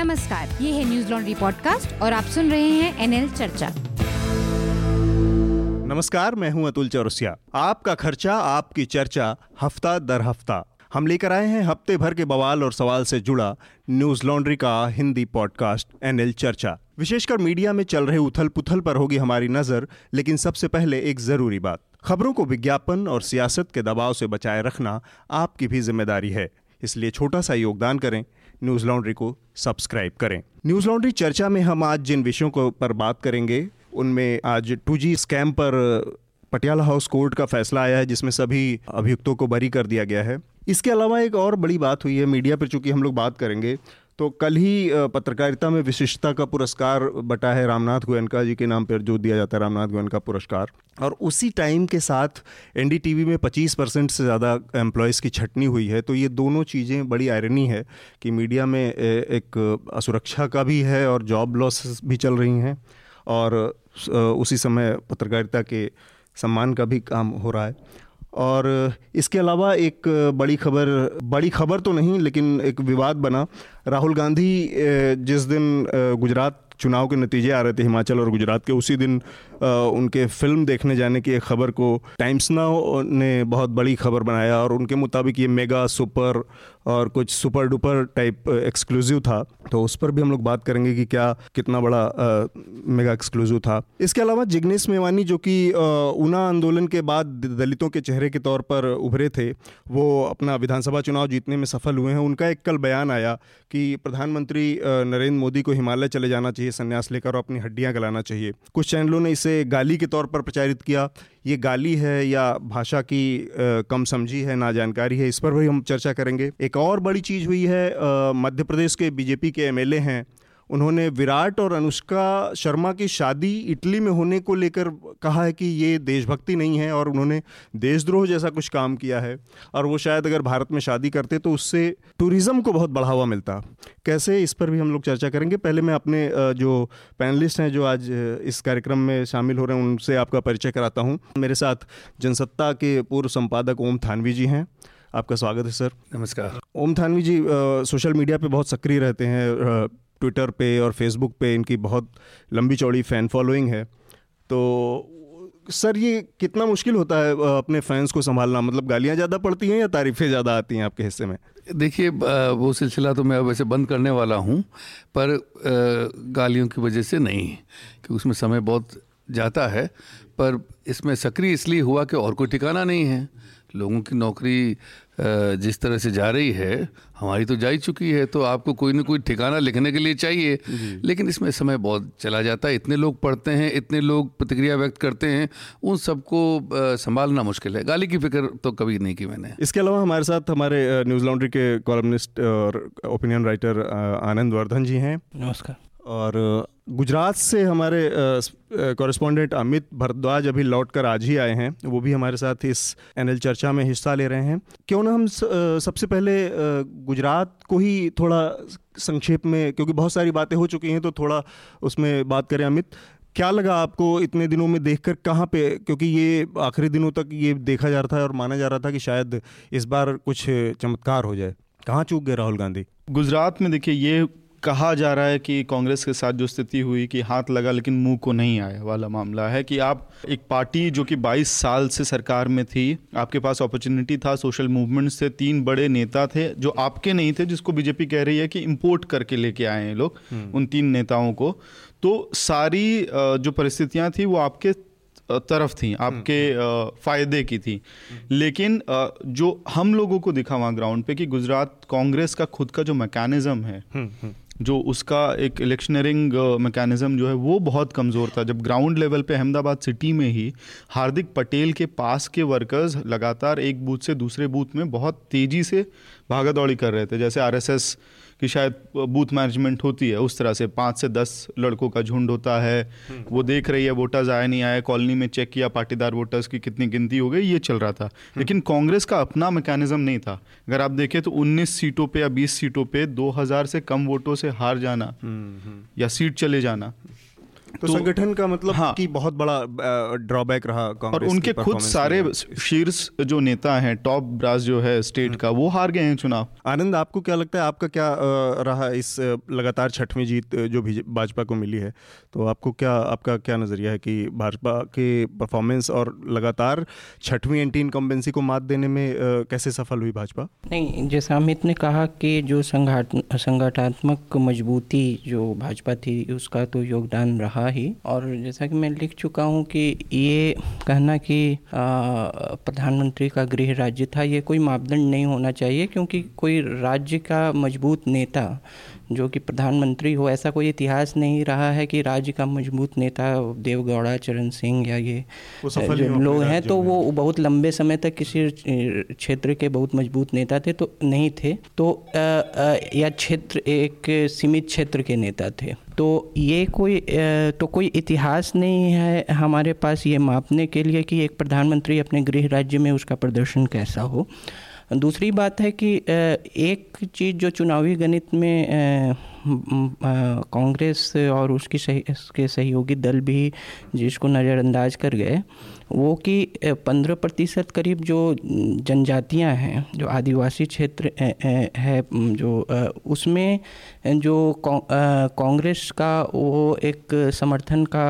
नमस्कार, ये है न्यूज़ लॉन्ड्री पॉडकास्ट और आप सुन रहे हैं एनएल चर्चा। नमस्कार, मैं हूँ अतुल चौरसिया। आपका खर्चा, आपकी चर्चा, हफ़्ता दर हफ़्ता। हम लेकर आए हैं हफ़्ते भर के बवाल और सवाल से जुड़ा न्यूज़ लॉन्ड्री का हिंदी पॉडकास्ट एनएल चर्चा। विशेषकर मीडिया में चल रहे उथल पुथल पर होगी हमारी नज़र, लेकिन सबसे पहले एक ज़रूरी बात। खबरों को विज्ञापन और सियासत के दबाव से बचाए रखना आपकी भी ज़िम्मेदारी है, इसलिए छोटा सा योगदान करें। न्यूज़ लॉन्ड्री को सब्सक्राइब करें। न्यूज़ लॉन्ड्री चर्चा में हम आज जिन विषयों को पर बात करेंगे, उनमें आज टू स्कैम पर पटियाला हाउस कोर्ट का फैसला आया है, जिसमें सभी अभियुक्तों को बरी कर दिया गया है। इसके अलावा एक और बड़ी बात हुई है मीडिया पर, चूँकि हम लोग बात करेंगे तो कल ही पत्रकारिता में विशिष्टता का पुरस्कार बटा है रामनाथ गोयनका जी के नाम पर, जो दिया जाता है रामनाथ गोयनका पुरस्कार। और उसी टाइम के साथ एनडीटीवी में 25 परसेंट से ज़्यादा एम्प्लॉयज़ की छटनी हुई है। तो ये दोनों चीज़ें बड़ी आयरनी है कि मीडिया में एक असुरक्षा का भी है और जॉब लॉस भी चल रही हैं और उसी समय पत्रकारिता के सम्मान का भी काम हो रहा है। और इसके अलावा एक बड़ी खबर बड़ी खबर तो नहीं, लेकिन एक विवाद बना। राहुल गांधी जिस दिन गुजरात चुनाव के नतीजे आ रहे थे, हिमाचल और गुजरात के, उसी दिन उनके फ़िल्म देखने जाने की एक खबर को टाइम्स नाउ ने बहुत बड़ी खबर बनाया और उनके मुताबिक ये मेगा सुपर और कुछ सुपर डुपर टाइप एक्सक्लूसिव था। तो उस पर भी हम लोग बात करेंगे कि क्या कितना बड़ा आ, मेगा एक्सक्लूसिव था। इसके अलावा जिग्नेश मेवानी जो कि ऊना आंदोलन के बाद दलितों के चेहरे के तौर पर उभरे थे वो अपना विधानसभा चुनाव जीतने में सफल हुए हैं। उनका एक कल बयान आया कि प्रधानमंत्री नरेंद्र मोदी को हिमालय चले जाना चाहिए संन्यास लेकर और अपनी हड्डियाँ गलाना चाहिए। कुछ चैनलों ने इसे गाली के तौर पर प्रचारित किया। ये गाली है या भाषा की कम समझी है, ना जानकारी है, इस पर भी हम चर्चा करेंगे। एक और बड़ी चीज़ हुई है मध्य प्रदेश के बीजेपी के एमएलए हैं। उन्होंने विराट और अनुष्का शर्मा की शादी इटली में होने को लेकर कहा है कि ये देशभक्ति नहीं है और उन्होंने देशद्रोह जैसा कुछ काम किया है। और वो शायद अगर भारत में शादी करते तो उससे टूरिज़्म को बहुत बढ़ावा मिलता। कैसे इस पर भी हम लोग चर्चा करेंगे। पहले मैं अपने जो पैनलिस्ट हैं जो आज इस कार्यक्रम में शामिल हो रहे हैं उनसे आपका परिचय कराता हूँ। मेरे साथ जनसत्ता के पूर्व संपादक ओम थानवी जी हैं। आपका स्वागत है सर। नमस्कार। ओम थानवी जी आ, सोशल मीडिया पे बहुत सक्रिय रहते हैं ट्विटर पे और फेसबुक पे इनकी बहुत लंबी चौड़ी फ़ैन फॉलोइंग है। तो सर, ये कितना मुश्किल होता है अपने फैंस को संभालना? मतलब गालियाँ ज़्यादा पड़ती हैं या तारीफ़ें ज़्यादा आती हैं आपके हिस्से में? देखिए वो सिलसिला तो मैं वैसे बंद करने वाला हूँ, पर गालियों की वजह से नहीं कि उसमें समय बहुत जाता है। पर इसमें सक्रिय इसलिए हुआ कि और कोई ठिकाना नहीं है। लोगों की नौकरी जिस तरह से जा रही है हमारी तो जा ही चुकी है तो आपको कोई ना कोई ठिकाना लिखने के लिए चाहिए। लेकिन इसमें समय बहुत चला जाता है इतने लोग पढ़ते हैं इतने लोग प्रतिक्रिया व्यक्त करते हैं उन सबको संभालना मुश्किल है। गाली की फ़िक्र तो कभी नहीं की मैंने। इसके अलावा हमारे साथ हमारे न्यूज़ लॉन्ड्री के कॉलमनिस्ट और ओपिनियन राइटर आनंद वर्धन जी हैं। नमस्कार। और गुजरात से हमारे कॉरेस्पॉन्डेंट अमित भरद्वाज अभी लौट कर आज ही आए हैं। वो भी हमारे साथ इस एनएल चर्चा में हिस्सा ले रहे हैं। क्यों ना हम सबसे पहले गुजरात को ही थोड़ा संक्षेप में, क्योंकि बहुत सारी बातें हो चुकी हैं तो थोड़ा उसमें बात करें अमित। क्या लगा आपको इतने दिनों में देखकर कहाँ पे? क्योंकि ये आखिरी दिनों तक ये देखा जा रहा था और माना जा रहा था कि शायद इस बार कुछ चमत्कार हो जाए। कहाँ चूक गए राहुल गांधी? गुजरात में देखिए, ये कहा जा रहा है कि कांग्रेस के साथ जो स्थिति हुई कि हाथ लगा लेकिन मुँह को नहीं आया वाला मामला है कि आप एक पार्टी जो कि 22 साल से सरकार में थी आपके पास अपॉर्चुनिटी था सोशल मूवमेंट से तीन बड़े नेता थे जो आपके नहीं थे जिसको बीजेपी कह रही है कि इम्पोर्ट करके लेके आए हैं लोग हम्म। उन तीन नेताओं को तो सारी जो परिस्थितियाँ थी वो आपके तरफ़ थी आपके हम्म। फ़ायदे की थी लेकिन जो हम लोगों को दिखा वहाँ ग्राउंड पे कि गुजरात कांग्रेस का खुद का जो मैकेनिज्म है हम्म, जो उसका एक इलेक्शनरिंग मैकेनिज्म जो है, वो बहुत कमज़ोर था। जब ग्राउंड लेवल पे अहमदाबाद सिटी में ही हार्दिक पटेल के पास के वर्कर्स लगातार एक बूथ से दूसरे बूथ में बहुत तेज़ी से भागा दौड़ी कर रहे थे, जैसे आरएसएस कि शायद बूथ मैनेजमेंट होती है उस तरह से पाँच से दस लड़कों का झुंड होता है हम्म। वो देख रही है वोटर्स आए नहीं आए कॉलोनी में चेक किया पाटीदार वोटर्स की कितनी गिनती हो गई ये चल रहा था हम्म। लेकिन कांग्रेस का अपना मैकेनिज्म नहीं था अगर आप देखें तो 19 सीटों पर या 20 सीटों पर दो हज़ार से कम वोटों से हार जाना हम्म, या सीट चले जाना तो, तो संगठन का मतलब हाँ। कि बहुत बड़ा ड्रॉबैक रहा और उनके की खुद सारे शीर्ष जो नेता हैं टॉप ब्रास जो है स्टेट का वो हार गए हैं चुनाव। आनंद आपको क्या लगता है आपका क्या रहा इस लगातार छठवीं जीत जो भी भाजपा को मिली है? तो आपको क्या आपका क्या नज़रिया है कि भाजपा के परफॉर्मेंस और लगातार छठवीं एंटी इनकम्बेंसी को मात देने में कैसे सफल हुई भाजपा? नहीं जैसा अमित ने कहा कि जो संगठनात्मक मजबूती जो भाजपा थी उसका तो योगदान रहा ही। और जैसा कि मैं लिख चुका हूँ कि ये कहना कि प्रधानमंत्री का गृह राज्य था ये कोई मापदंड नहीं होना चाहिए क्योंकि कोई राज्य का मज़बूत नेता जो कि प्रधानमंत्री हो ऐसा कोई इतिहास नहीं रहा है कि राज्य का मज़बूत नेता देवगौड़ा चरण सिंह या ये लोग हैं तो वो बहुत लंबे समय तक किसी क्षेत्र के बहुत मज़बूत नेता थे तो नहीं थे। तो अ, अ, या क्षेत्र एक सीमित क्षेत्र के नेता थे। तो ये कोई तो कोई इतिहास नहीं है हमारे पास ये मापने के लिए कि एक प्रधानमंत्री अपने गृह राज्य में उसका प्रदर्शन कैसा हो। दूसरी बात है कि एक चीज़ जो चुनावी गणित में कांग्रेस और उसकी सही, उसके सहयोगी दल भी जिसको नज़रअंदाज कर गए वो कि पंद्रह प्रतिशत करीब जो जनजातियाँ हैं जो आदिवासी क्षेत्र है जो उसमें जो कांग्रेस का वो एक समर्थन का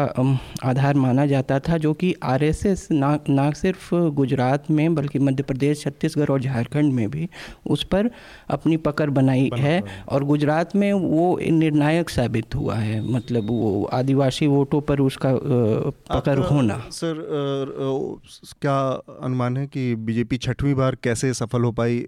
आधार माना जाता था जो कि आरएसएस ना ना सिर्फ़ गुजरात में बल्कि मध्य प्रदेश छत्तीसगढ़ और झारखंड में भी उस पर अपनी पकड़ बनाई है और गुजरात में वो निर्णायक साबित हुआ है मतलब वो आदिवासी वोटों पर उसका पकड़ होना। सर क्या अनुमान है कि बीजेपी छठवीं बार कैसे सफल हो पाई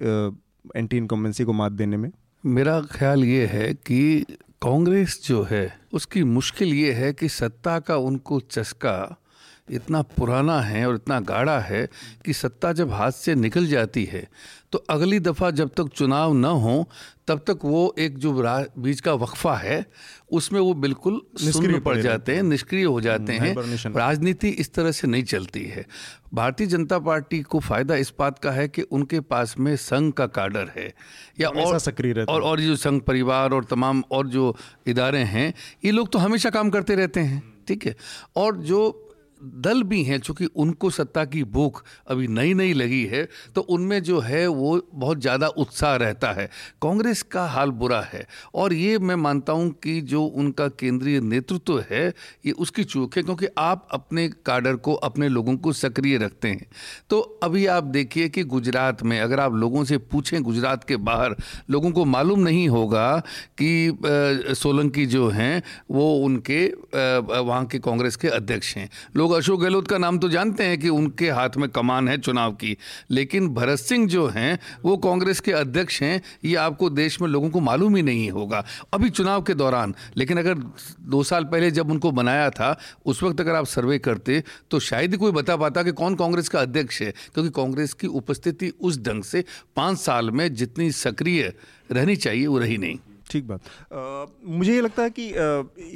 एंटी इनकम्बेंसी को मात देने में? मेरा ख्याल ये है कि कांग्रेस जो है, उसकी मुश्किल ये है कि सत्ता का उनको चस्का इतना पुराना है और इतना गाढ़ा है कि सत्ता जब हाथ से निकल जाती है तो अगली दफ़ा जब तक चुनाव न हो तब तक वो एक जो बीच का वक्फा है उसमें वो बिल्कुल निष्क्रिय निष्क्रिय पड़ जाते हैं निष्क्रिय हो जाते हैं। राजनीति इस तरह से नहीं चलती है। भारतीय जनता पार्टी को फ़ायदा इस बात का है कि उनके पास में संघ का काडर है या और सक्रिय रहते और और जो संघ परिवार और तमाम और जो इदारे हैं ये लोग तो हमेशा काम करते रहते हैं ठीक है? और जो दल भी हैं, चूँकि उनको सत्ता की भूख अभी नई नई लगी है तो उनमें जो है वो बहुत ज़्यादा उत्साह रहता है। कांग्रेस का हाल बुरा है, और ये मैं मानता हूँ कि जो उनका केंद्रीय नेतृत्व है, ये उसकी चूक है, क्योंकि आप अपने काडर को, अपने लोगों को सक्रिय रखते हैं। तो अभी आप देखिए कि गुजरात में, अगर आप लोगों से पूछें गुजरात के बाहर, लोगों को मालूम नहीं होगा कि सोलंकी जो हैं, वो उनके वहाँ के कांग्रेस के अध्यक्ष हैं। लोग अशोक गहलोत का नाम तो जानते हैं कि उनके हाथ में कमान है चुनाव की, लेकिन भरत सिंह जो हैं, वो कांग्रेस के अध्यक्ष हैं, ये आपको देश में लोगों को मालूम ही नहीं होगा। अभी चुनाव के दौरान, लेकिन अगर दो साल पहले जब उनको बनाया था, उस वक्त अगर आप सर्वे करते तो शायद ही कोई बता पाता कि कौन कांग्रेस का अध्यक्ष है, क्योंकि कांग्रेस की उपस्थिति उस ढंग से पाँच साल में जितनी सक्रिय रहनी चाहिए, वो रही नहीं। ठीक बात। मुझे ये लगता है कि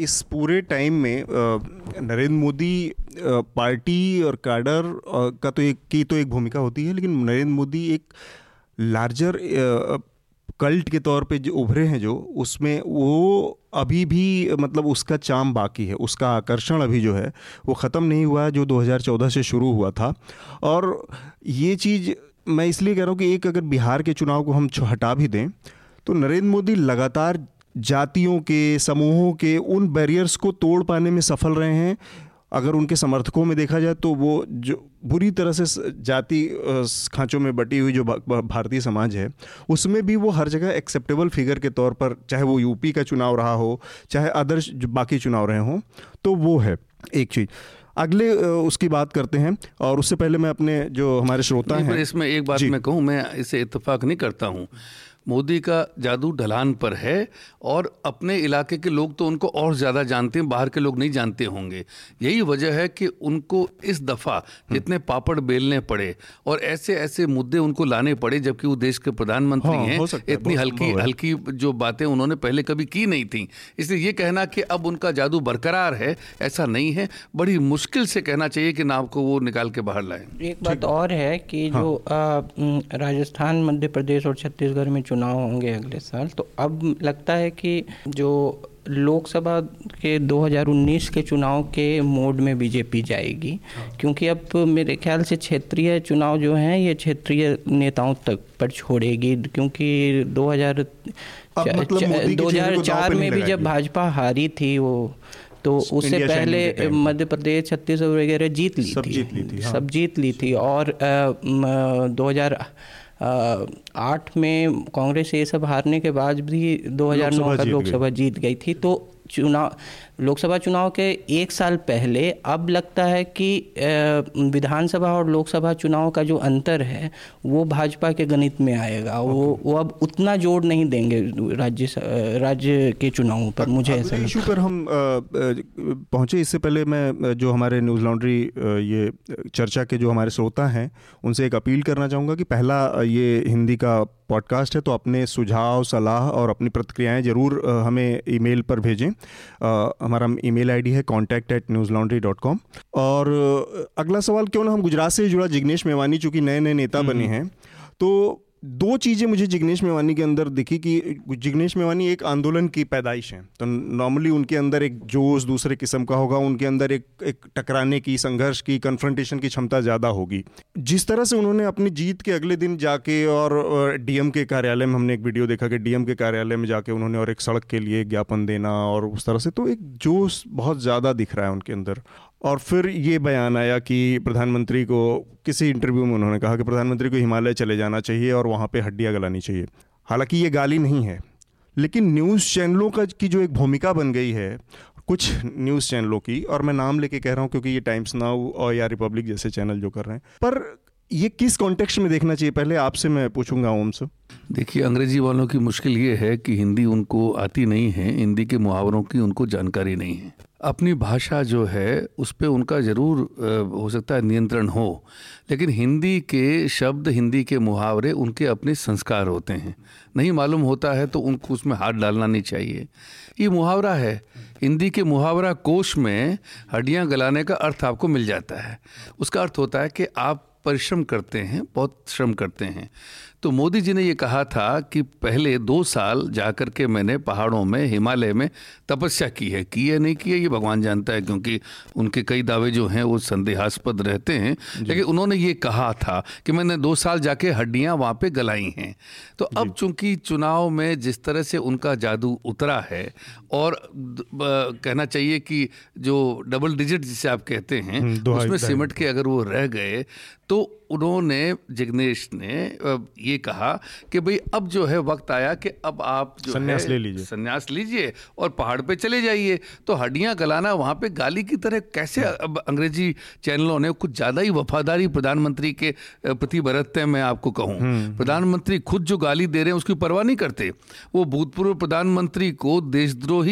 इस पूरे टाइम में नरेंद्र मोदी पार्टी और कैडर का तो एक, की तो एक भूमिका होती है, लेकिन नरेंद्र मोदी एक लार्जर कल्ट के तौर पे जो उभरे हैं जो, उसमें वो अभी भी मतलब उसका चाम बाकी है, उसका आकर्षण अभी जो है, वो ख़त्म नहीं हुआ है, जो 2014 से शुरू हुआ था। और ये चीज़, मैं इसलिए कह रहा हूँ कि एक अगर बिहार के चुनाव को हम हटा भी दें तो नरेंद्र मोदी लगातार जातियों के समूहों के उन बैरियर्स को तोड़ पाने में सफल रहे हैं। अगर उनके समर्थकों में देखा जाए तो वो जो बुरी तरह से जाति खांचों में बटी हुई जो भारतीय समाज है उसमें भी वो हर जगह एक्सेप्टेबल फिगर के तौर पर चाहे वो यूपी का चुनाव रहा हो चाहे अदर्स जो बाकी चुनाव रहे हों तो वो है एक चीज़। अगले उसकी बात करते हैं और उससे पहले मैं अपने जो हमारे श्रोता हैं इसमें एक बात मैं कहूँ मैं इसे इतफाक नहीं करता हूँ। मोदी का जादू ढलान पर है और अपने इलाके के लोग तो उनको और ज़्यादा जानते हैं बाहर के लोग नहीं जानते होंगे। यही वजह है कि उनको इस दफ़ा जितने पापड़ बेलने पड़े और ऐसे ऐसे मुद्दे उनको लाने पड़े जबकि वो देश के प्रधानमंत्री हाँ, हैं हो है, इतनी हल्की हल्की जो बातें उन्होंने पहले कभी की नहीं थी। इसलिए ये कहना कि अब उनका जादू बरकरार है ऐसा नहीं है। बड़ी मुश्किल से कहना चाहिए कि नाव को वो निकाल के बाहर लाएँ। एक बात और है कि जो राजस्थान मध्य प्रदेश और छत्तीसगढ़ में चुनाव चुनाव होंगे अगले साल। तो अब लगता है कि जो लोकसभा के 2019 के चुनाव के मोड में बीजेपी जाएगी क्योंकि अब मेरे ख्याल से क्षेत्रीय चुनाव जो हैं ये क्षेत्रीय नेताओं तक पर छोड़ेगी क्योंकि 2000 अब मतलब मोदी के दो हज़ार चार में भी जब भाजपा हारी थी वो तो उससे पहले मध्य प्रदेश छत्तीसगढ़ वगैरह जीत ली थी। जीत ली थी, हाँ। सब जीत ली थी। और दो हज़ार आठ में कांग्रेस ये सब हारने के बाद भी 2009 लोकसभा का लोकसभा जीत गई थी तो चुनाव लोकसभा चुनाव के एक साल पहले अब लगता है कि विधानसभा और लोकसभा चुनाव का जो अंतर है वो भाजपा के गणित में आएगा। वो वो अब उतना ज़ोर नहीं देंगे राज्य राज्य के चुनावों पर मुझे ऐसा इशू पर हम पहुँचे। इससे पहले मैं जो हमारे न्यूज़ लॉन्ड्री ये चर्चा के जो हमारे श्रोता हैं उनसे एक अपील करना चाहूँगा कि पहला ये हिंदी का पॉडकास्ट है तो अपने सुझाव सलाह और अपनी प्रतिक्रियाएँ ज़रूर हमें ईमेल पर भेजें। हमारा ईमेल आईडी है contact at Newslaundry dot com और अगला सवाल क्यों ना हम गुजरात से जुड़ा? जिग्नेश मेवानी चूँकि नए नए नेता बने हैं। तो दो चीज़ें मुझे जिग्नेश मेवानी के अंदर दिखी कि जिग्नेश मेवानी एक आंदोलन की पैदाइश हैं। तो नॉर्मली उनके अंदर एक जोश दूसरे किस्म का होगा, उनके अंदर एक एक टकराने की, संघर्ष की कन्फ्रंटेशन की क्षमता ज़्यादा होगी। जिस तरह से उन्होंने अपनी जीत के अगले दिन जाके और डीएम के कार्यालय में, हमने एक वीडियो देखा कि डीएम के कार्यालय में जाके उन्होंने और एक सड़क के लिए ज्ञापन देना और उस तरह से तो एक जोश बहुत ज़्यादा दिख रहा है उनके अंदर। और फिर ये बयान आया कि प्रधानमंत्री को किसी इंटरव्यू में उन्होंने कहा कि प्रधानमंत्री को हिमालय चले जाना चाहिए और वहाँ पे हड्डियाँ गलानी चाहिए। हालाँकि ये गाली नहीं है, लेकिन न्यूज़ चैनलों का की जो एक भूमिका बन गई है, कुछ न्यूज़ चैनलों की, और मैं नाम लेके कह रहा हूँ क्योंकि ये टाइम्स नाउ और या रिपब्लिक जैसे चैनल जो कर रहे हैं, पर ये किस कॉन्टेक्स्ट में देखना चाहिए? पहले आपसे मैं पूछूँगा, ओम से। देखिए, अंग्रेज़ी वालों की मुश्किल ये है कि हिंदी उनको आती नहीं है, हिंदी के मुहावरों की उनको जानकारी नहीं है। अपनी भाषा जो है, उस पर उनका ज़रूर हो सकता है नियंत्रण हो। लेकिन हिंदी के शब्द, हिंदी के मुहावरे उनके अपने संस्कार होते हैं। नहीं मालूम होता है तो उनको उसमें हाथ डालना नहीं चाहिए। ये मुहावरा है। हिंदी के मुहावरा कोश में हड्डियाँ गलाने का अर्थ आपको मिल जाता है। उसका अर्थ होता है कि आप परिश्रम करते हैं, बहुत श्रम करते हैं। तो मोदी जी ने ये कहा था कि पहले दो साल जाकर के मैंने पहाड़ों में हिमालय में तपस्या की है। की है नहीं की है ये भगवान जानता है क्योंकि उनके कई दावे जो हैं वो संदेहास्पद रहते हैं। लेकिन उन्होंने ये कहा था कि मैंने दो साल जाके हड्डियाँ वहाँ पे गलाई हैं। तो अब चूँकि चुनाव में जिस तरह से उनका जादू उतरा है और कहना चाहिए कि जो डबल डिजिट जिसे आप कहते हैं हम्म, उसमें सिमट के अगर वो रह गए तो उन्होंने जिग्नेश ने ये कहा कि भाई अब जो है वक्त आया कि अब आप जो संन्यास ले लीजिए। संन्यास लीजिए और पहाड़ पे चले जाइए। तो हड्डियाँ गलाना वहाँ पे गाली की तरह कैसे अब अंग्रेज़ी चैनलों ने कुछ ज़्यादा ही वफादारी प्रधानमंत्री के प्रति बरतते हैं मैं आपको कहूँ। प्रधानमंत्री खुद जो गाली दे रहे हैं उसकी परवाह नहीं करते। वो भूतपूर्व प्रधानमंत्री को देशद्रोही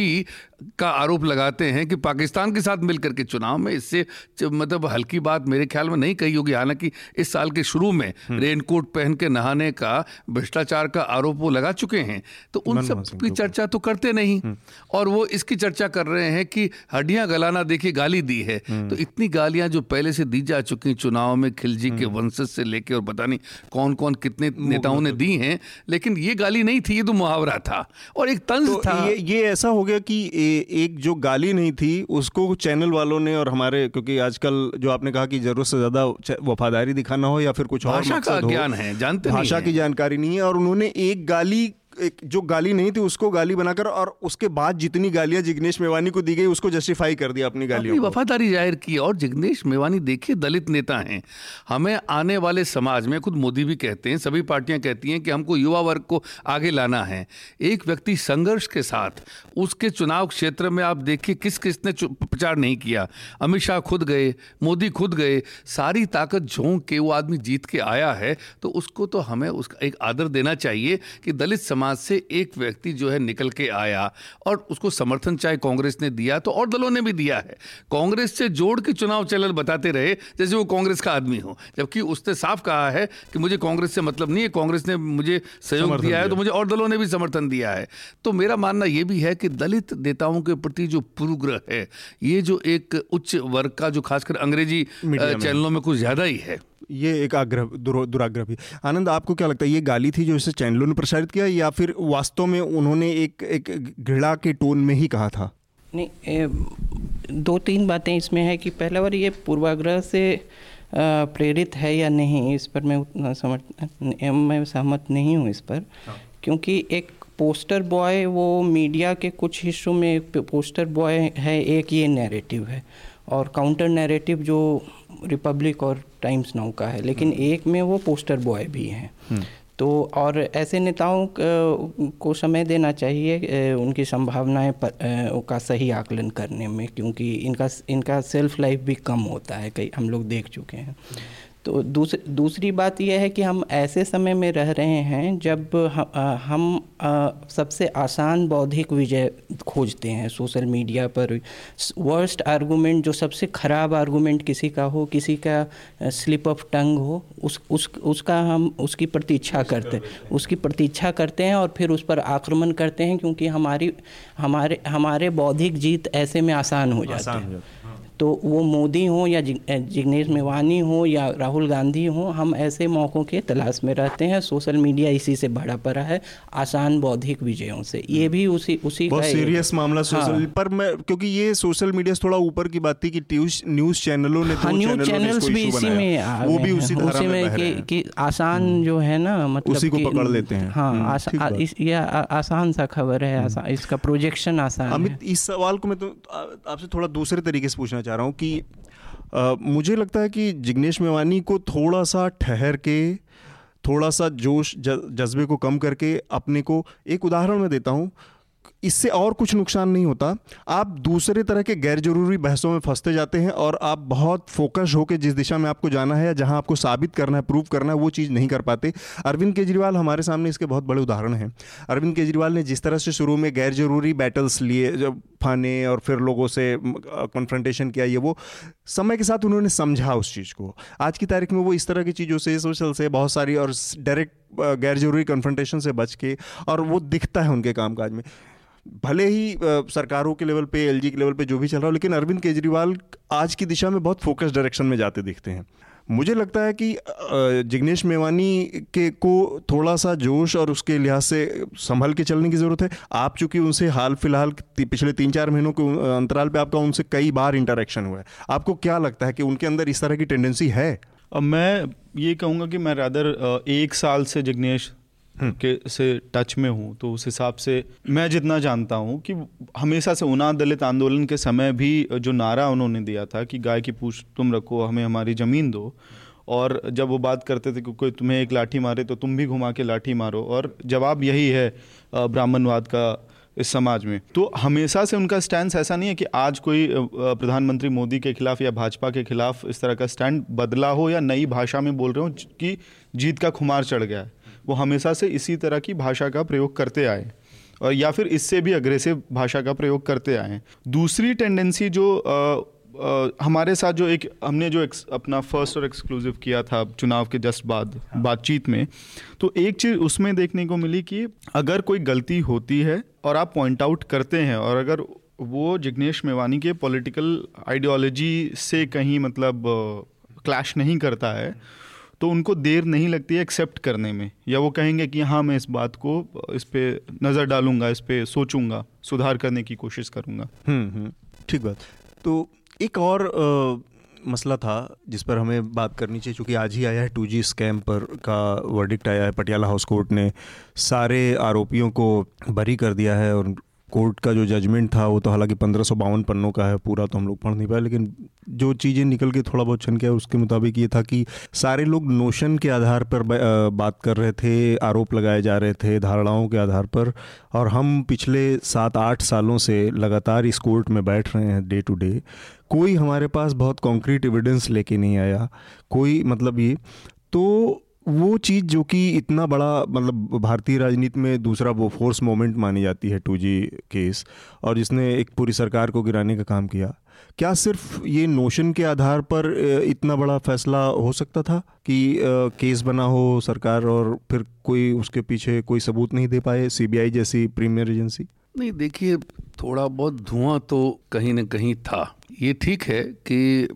का आरोप लगाते हैं कि पाकिस्तान के साथ मिलकर के चुनाव में इससे मतलब हल्की बात मेरे ख्याल में नहीं कही होगी। हालाँकि इस साल के शुरू में रेनकोट पहन के नहाने का भ्रष्टाचार का आरोप वो लगा चुके हैं। तो उन सब की चर्चा तो करते नहीं। और वो इसकी चर्चा कर रहे हैं कि हड्डियाँ गलाना देखिए गाली दी है। तो इतनी गालियाँ जो पहले से दी जा चुकी चुनाव में खिलजी के वंशज से लेकर और पता नहीं कौन कौन कितने नेताओं ने दी हैं लेकिन ये गाली नहीं थी ये तो मुहावरा था। और एक तंज तो था। ये ये ऐसा हो गया कि ए, एक जो गाली नहीं थी उसको चैनल वालों ने और हमारे क्योंकि आजकल जो आपने कहा कि ज़रूरत से ज़्यादा वफादारी दिखाना हो या फिर कुछ और भाषा का ज्ञान है, जानते भाषा की जानकारी नहीं है और उन्होंने एक गाली एक जो गाली नहीं थी उसको गाली बनाकर और उसके बाद जितनी गालियाँ जिग्नेश मेवानी को दी गई उसको जस्टिफाई कर दिया अपनी अपनी गालियों को। वफादारी ज़ाहिर की और जिग्नेश मेवानी देखिए दलित नेता हैं। हमें आने वाले समाज में खुद मोदी भी कहते हैं सभी पार्टियाँ कहती हैं कि हमको युवा वर्ग को आगे लाना है। एक व्यक्ति संघर्ष के साथ उसके चुनाव क्षेत्र में आप देखिए किस किसने प्रचार नहीं किया। अमित शाह खुद गए मोदी खुद गए सारी ताकत झोंक के वो आदमी जीत के आया है तो उसको तो हमें उसका एक आदर देना चाहिए कि दलित समाज से एक व्यक्ति जो है निकल के आया और उसको समर्थन चाहे कांग्रेस ने दिया तो और दलों ने भी दिया है। कांग्रेस से जोड़ के चुनाव चैनल बताते रहे जैसे वो कांग्रेस का आदमी हो। जबकि उसने साफ़ कहा है कि मुझे कांग्रेस से मतलब नहीं है कांग्रेस ने मुझे सहयोग दिया है तो मुझे और दलों ने भी समर्थन दिया है। तो मेरा मानना यह भी है कि दलित नेताओं के प्रति जो पूर्वग्रह है ये जो एक उच्च वर्ग का जो खासकर अंग्रेज़ी। चैनलों में कुछ ज़्यादा ही है। ये एक आग्रह दुराग्रह। भी आनंद आपको क्या लगता है ये गाली थी जो इसे चैनलों ने प्रसारित किया या फिर वास्तव में उन्होंने एक एक घृणा के टोन में ही कहा था? नहीं ए, दो तीन बातें इसमें है कि पहला बार ये पूर्वाग्रह से प्रेरित है या नहीं इस पर मैं उतना समझ मैं सहमत नहीं हूँ इस पर। हाँ। क्योंकि एक पोस्टर बॉय वो मीडिया के कुछ हिस्सों में एक पोस्टर बॉय है एक ये नैरेटिव है। और काउंटर नैरेटिव जो रिपब्लिक और टाइम्स नाउ का है लेकिन हम्म। एक में वो पोस्टर बॉय भी हैं हम्म। तो और ऐसे नेताओं को समय देना चाहिए उनकी संभावनाएँ का सही आकलन करने में क्योंकि इनका इनका सेल्फ लाइफ भी कम होता है कई हम लोग देख चुके हैं तो दूसरी दूसरी बात यह है कि हम ऐसे समय में रह रहे हैं जब हम हम सबसे आसान बौद्धिक विजय खोजते हैं सोशल मीडिया पर। वर्स्ट आर्गूमेंट जो सबसे ख़राब आर्गूमेंट किसी का हो किसी का स्लिप ऑफ़ टंग हो उस उस उसका हम उसकी प्रतीक्षा करते हैं। उसकी प्रतीक्षा करते हैं और फिर उस पर आक्रमण करते हैं क्योंकि हमारी हमारे हमारे बौद्धिक जीत ऐसे में आसान हो। जाती हैं। तो वो मोदी हो या जिग्नेश मेवानी हो या राहुल गांधी हो हम ऐसे मौक़ों के तलाश में रहते हैं। सोशल मीडिया इसी से भरा पड़ा है आसान बौद्धिक विजयों से। ये भी उसी उसी बहुत सीरियस मामला सोशल हाँ। पर मैं क्योंकि ये सोशल मीडिया थोड़ा ऊपर की बात थी कि न्यूज़ चैनलों ने हाँ, न्यूज़ चैनल्स भी इसी में वो भी उसी उसी में कि आसान हम्म। जो है ना मतलब उसी को पकड़ लेते हैं। हाँ हम्म, ये आसान सा खबर है हम्म। इसका प्रोजेक्शन आसान अमित इस सवाल को मैं तो आपसे थोड़ा दूसरे तरीके से पूछना चाह रहा हूँ कि आ, मुझे लगता है कि जिग्नेश मेवानी को थोड़ा सा ठहर के थोड़ा सा जोश जज्बे को कम करके अपने को एक उदाहरण मैं देता हूँ। इससे और कुछ नुकसान नहीं होता। आप दूसरे तरह के गैर ज़रूरी बहसों में फंसते जाते हैं और आप बहुत फोकस होकर जिस दिशा में आपको जाना है या जहाँ आपको साबित करना है, प्रूव करना है, वो चीज़ नहीं कर पाते। अरविंद केजरीवाल हमारे सामने इसके बहुत बड़े उदाहरण हैं। अरविंद केजरीवाल ने जिस तरह से शुरू में गैर ज़रूरी बैटल्स लिए, जब फाने और फिर लोगों से कन्फ्रंटेशन किया, ये वो, समय के साथ उन्होंने समझा उस चीज़ को। आज की तारीख में वो इस तरह की चीज़ों से सोशल से बहुत सारी और डायरेक्ट गैर ज़रूरी कन्फ्रंटेशन से बच के और वो दिखता है उनके कामकाज में। भले ही सरकारों के लेवल पे, एलजी के लेवल पे जो भी चल रहा हो, लेकिन अरविंद केजरीवाल आज की दिशा में बहुत फोकस डायरेक्शन में जाते दिखते हैं। मुझे लगता है कि जिग्नेश मेवानी के को थोड़ा सा जोश और उसके लिहाज से संभल के चलने की ज़रूरत है। आप चूँकि उनसे हाल फ़िलहाल पिछले तीन चार महीनों के अंतराल पे आपका उनसे कई बार इंटरेक्शन हुआ है। आपको क्या लगता है कि उनके अंदर इस तरह की टेंडेंसी है? मैं ये कहूँगा कि मैं रादर एक साल से जिग्नेश। के से टच में हूँ तो उस हिसाब से मैं जितना जानता हूँ कि हमेशा से उना दलित आंदोलन के समय भी जो नारा उन्होंने दिया था कि गाय की पूछ तुम रखो, हमें हमारी ज़मीन दो, और जब वो बात करते थे कि कोई तुम्हें एक लाठी मारे तो तुम भी घुमा के लाठी मारो, और जवाब यही है ब्राह्मणवाद का इस समाज में। तो हमेशा से उनका स्टैंड ऐसा नहीं है कि आज कोई प्रधानमंत्री मोदी के खिलाफ या भाजपा के खिलाफ इस तरह का स्टैंड बदला हो या नई भाषा में बोल रहे हो कि जीत का खुमार चढ़ गया है। वो हमेशा से इसी तरह की भाषा का प्रयोग करते आए और या फिर इससे भी अग्रेसिव भाषा का प्रयोग करते आए दूसरी टेंडेंसी जो आ, आ, हमारे साथ जो एक हमने जो एक, अपना फ़र्स्ट और एक्सक्लूसिव किया था चुनाव के जस्ट बाद हाँ। बातचीत में तो एक चीज़ उसमें देखने को मिली कि अगर कोई गलती होती है और आप पॉइंट आउट करते हैं और अगर वो जिग्नेश मेवानी के पॉलिटिकल आइडियोलॉजी से कहीं मतलब क्लैश नहीं करता है तो उनको देर नहीं लगती है एक्सेप्ट करने में। या वो कहेंगे कि हाँ मैं इस बात को इस पर नज़र डालूँगा इस पर सोचूँगा सुधार करने की कोशिश करूँगा। हम्म, हम्म, ठीक बात। तो एक और आ, मसला था जिस पर हमें बात करनी चाहिए क्योंकि आज ही आया है टू जी स्कैम पर का वर्डिक्ट आया है पटियाला हाउस कोर्ट ने सारे आरोपियों को बरी कर दिया है और कोर्ट का जो जजमेंट था, वो तो हालाँकि पंद्रह सौ बावन पन्नों का है, पूरा तो हम लोग पढ़ नहीं पाए, लेकिन जो चीज़ें निकल के थोड़ा बहुत छन के उसके मुताबिक ये था कि सारे लोग नोशन के आधार पर बात कर रहे थे, आरोप लगाए जा रहे थे, धारणाओं के आधार पर, और हम पिछले सात आठ सालों से लगातार इस कोर्ट में बैठ रहे हैं डे टू डे कोई हमारे पास बहुत कॉन्क्रीट एविडेंस लेके नहीं आया, कोई मतलब ये तो वो चीज़ जो कि इतना बड़ा मतलब भारतीय राजनीति में दूसरा वो फोर्स मोमेंट मानी जाती है टू जी केस और जिसने एक पूरी सरकार को गिराने का काम किया। क्या सिर्फ़ ये नोशन के आधार पर इतना बड़ा फैसला हो सकता था कि केस बना हो सरकार और फिर कोई उसके पीछे कोई सबूत नहीं दे पाए सीबीआई जैसी प्रीमियर एजेंसी नहीं, देखिए, थोड़ा बहुत धुआँ तो कहीं ना कहीं था। ये ठीक है कि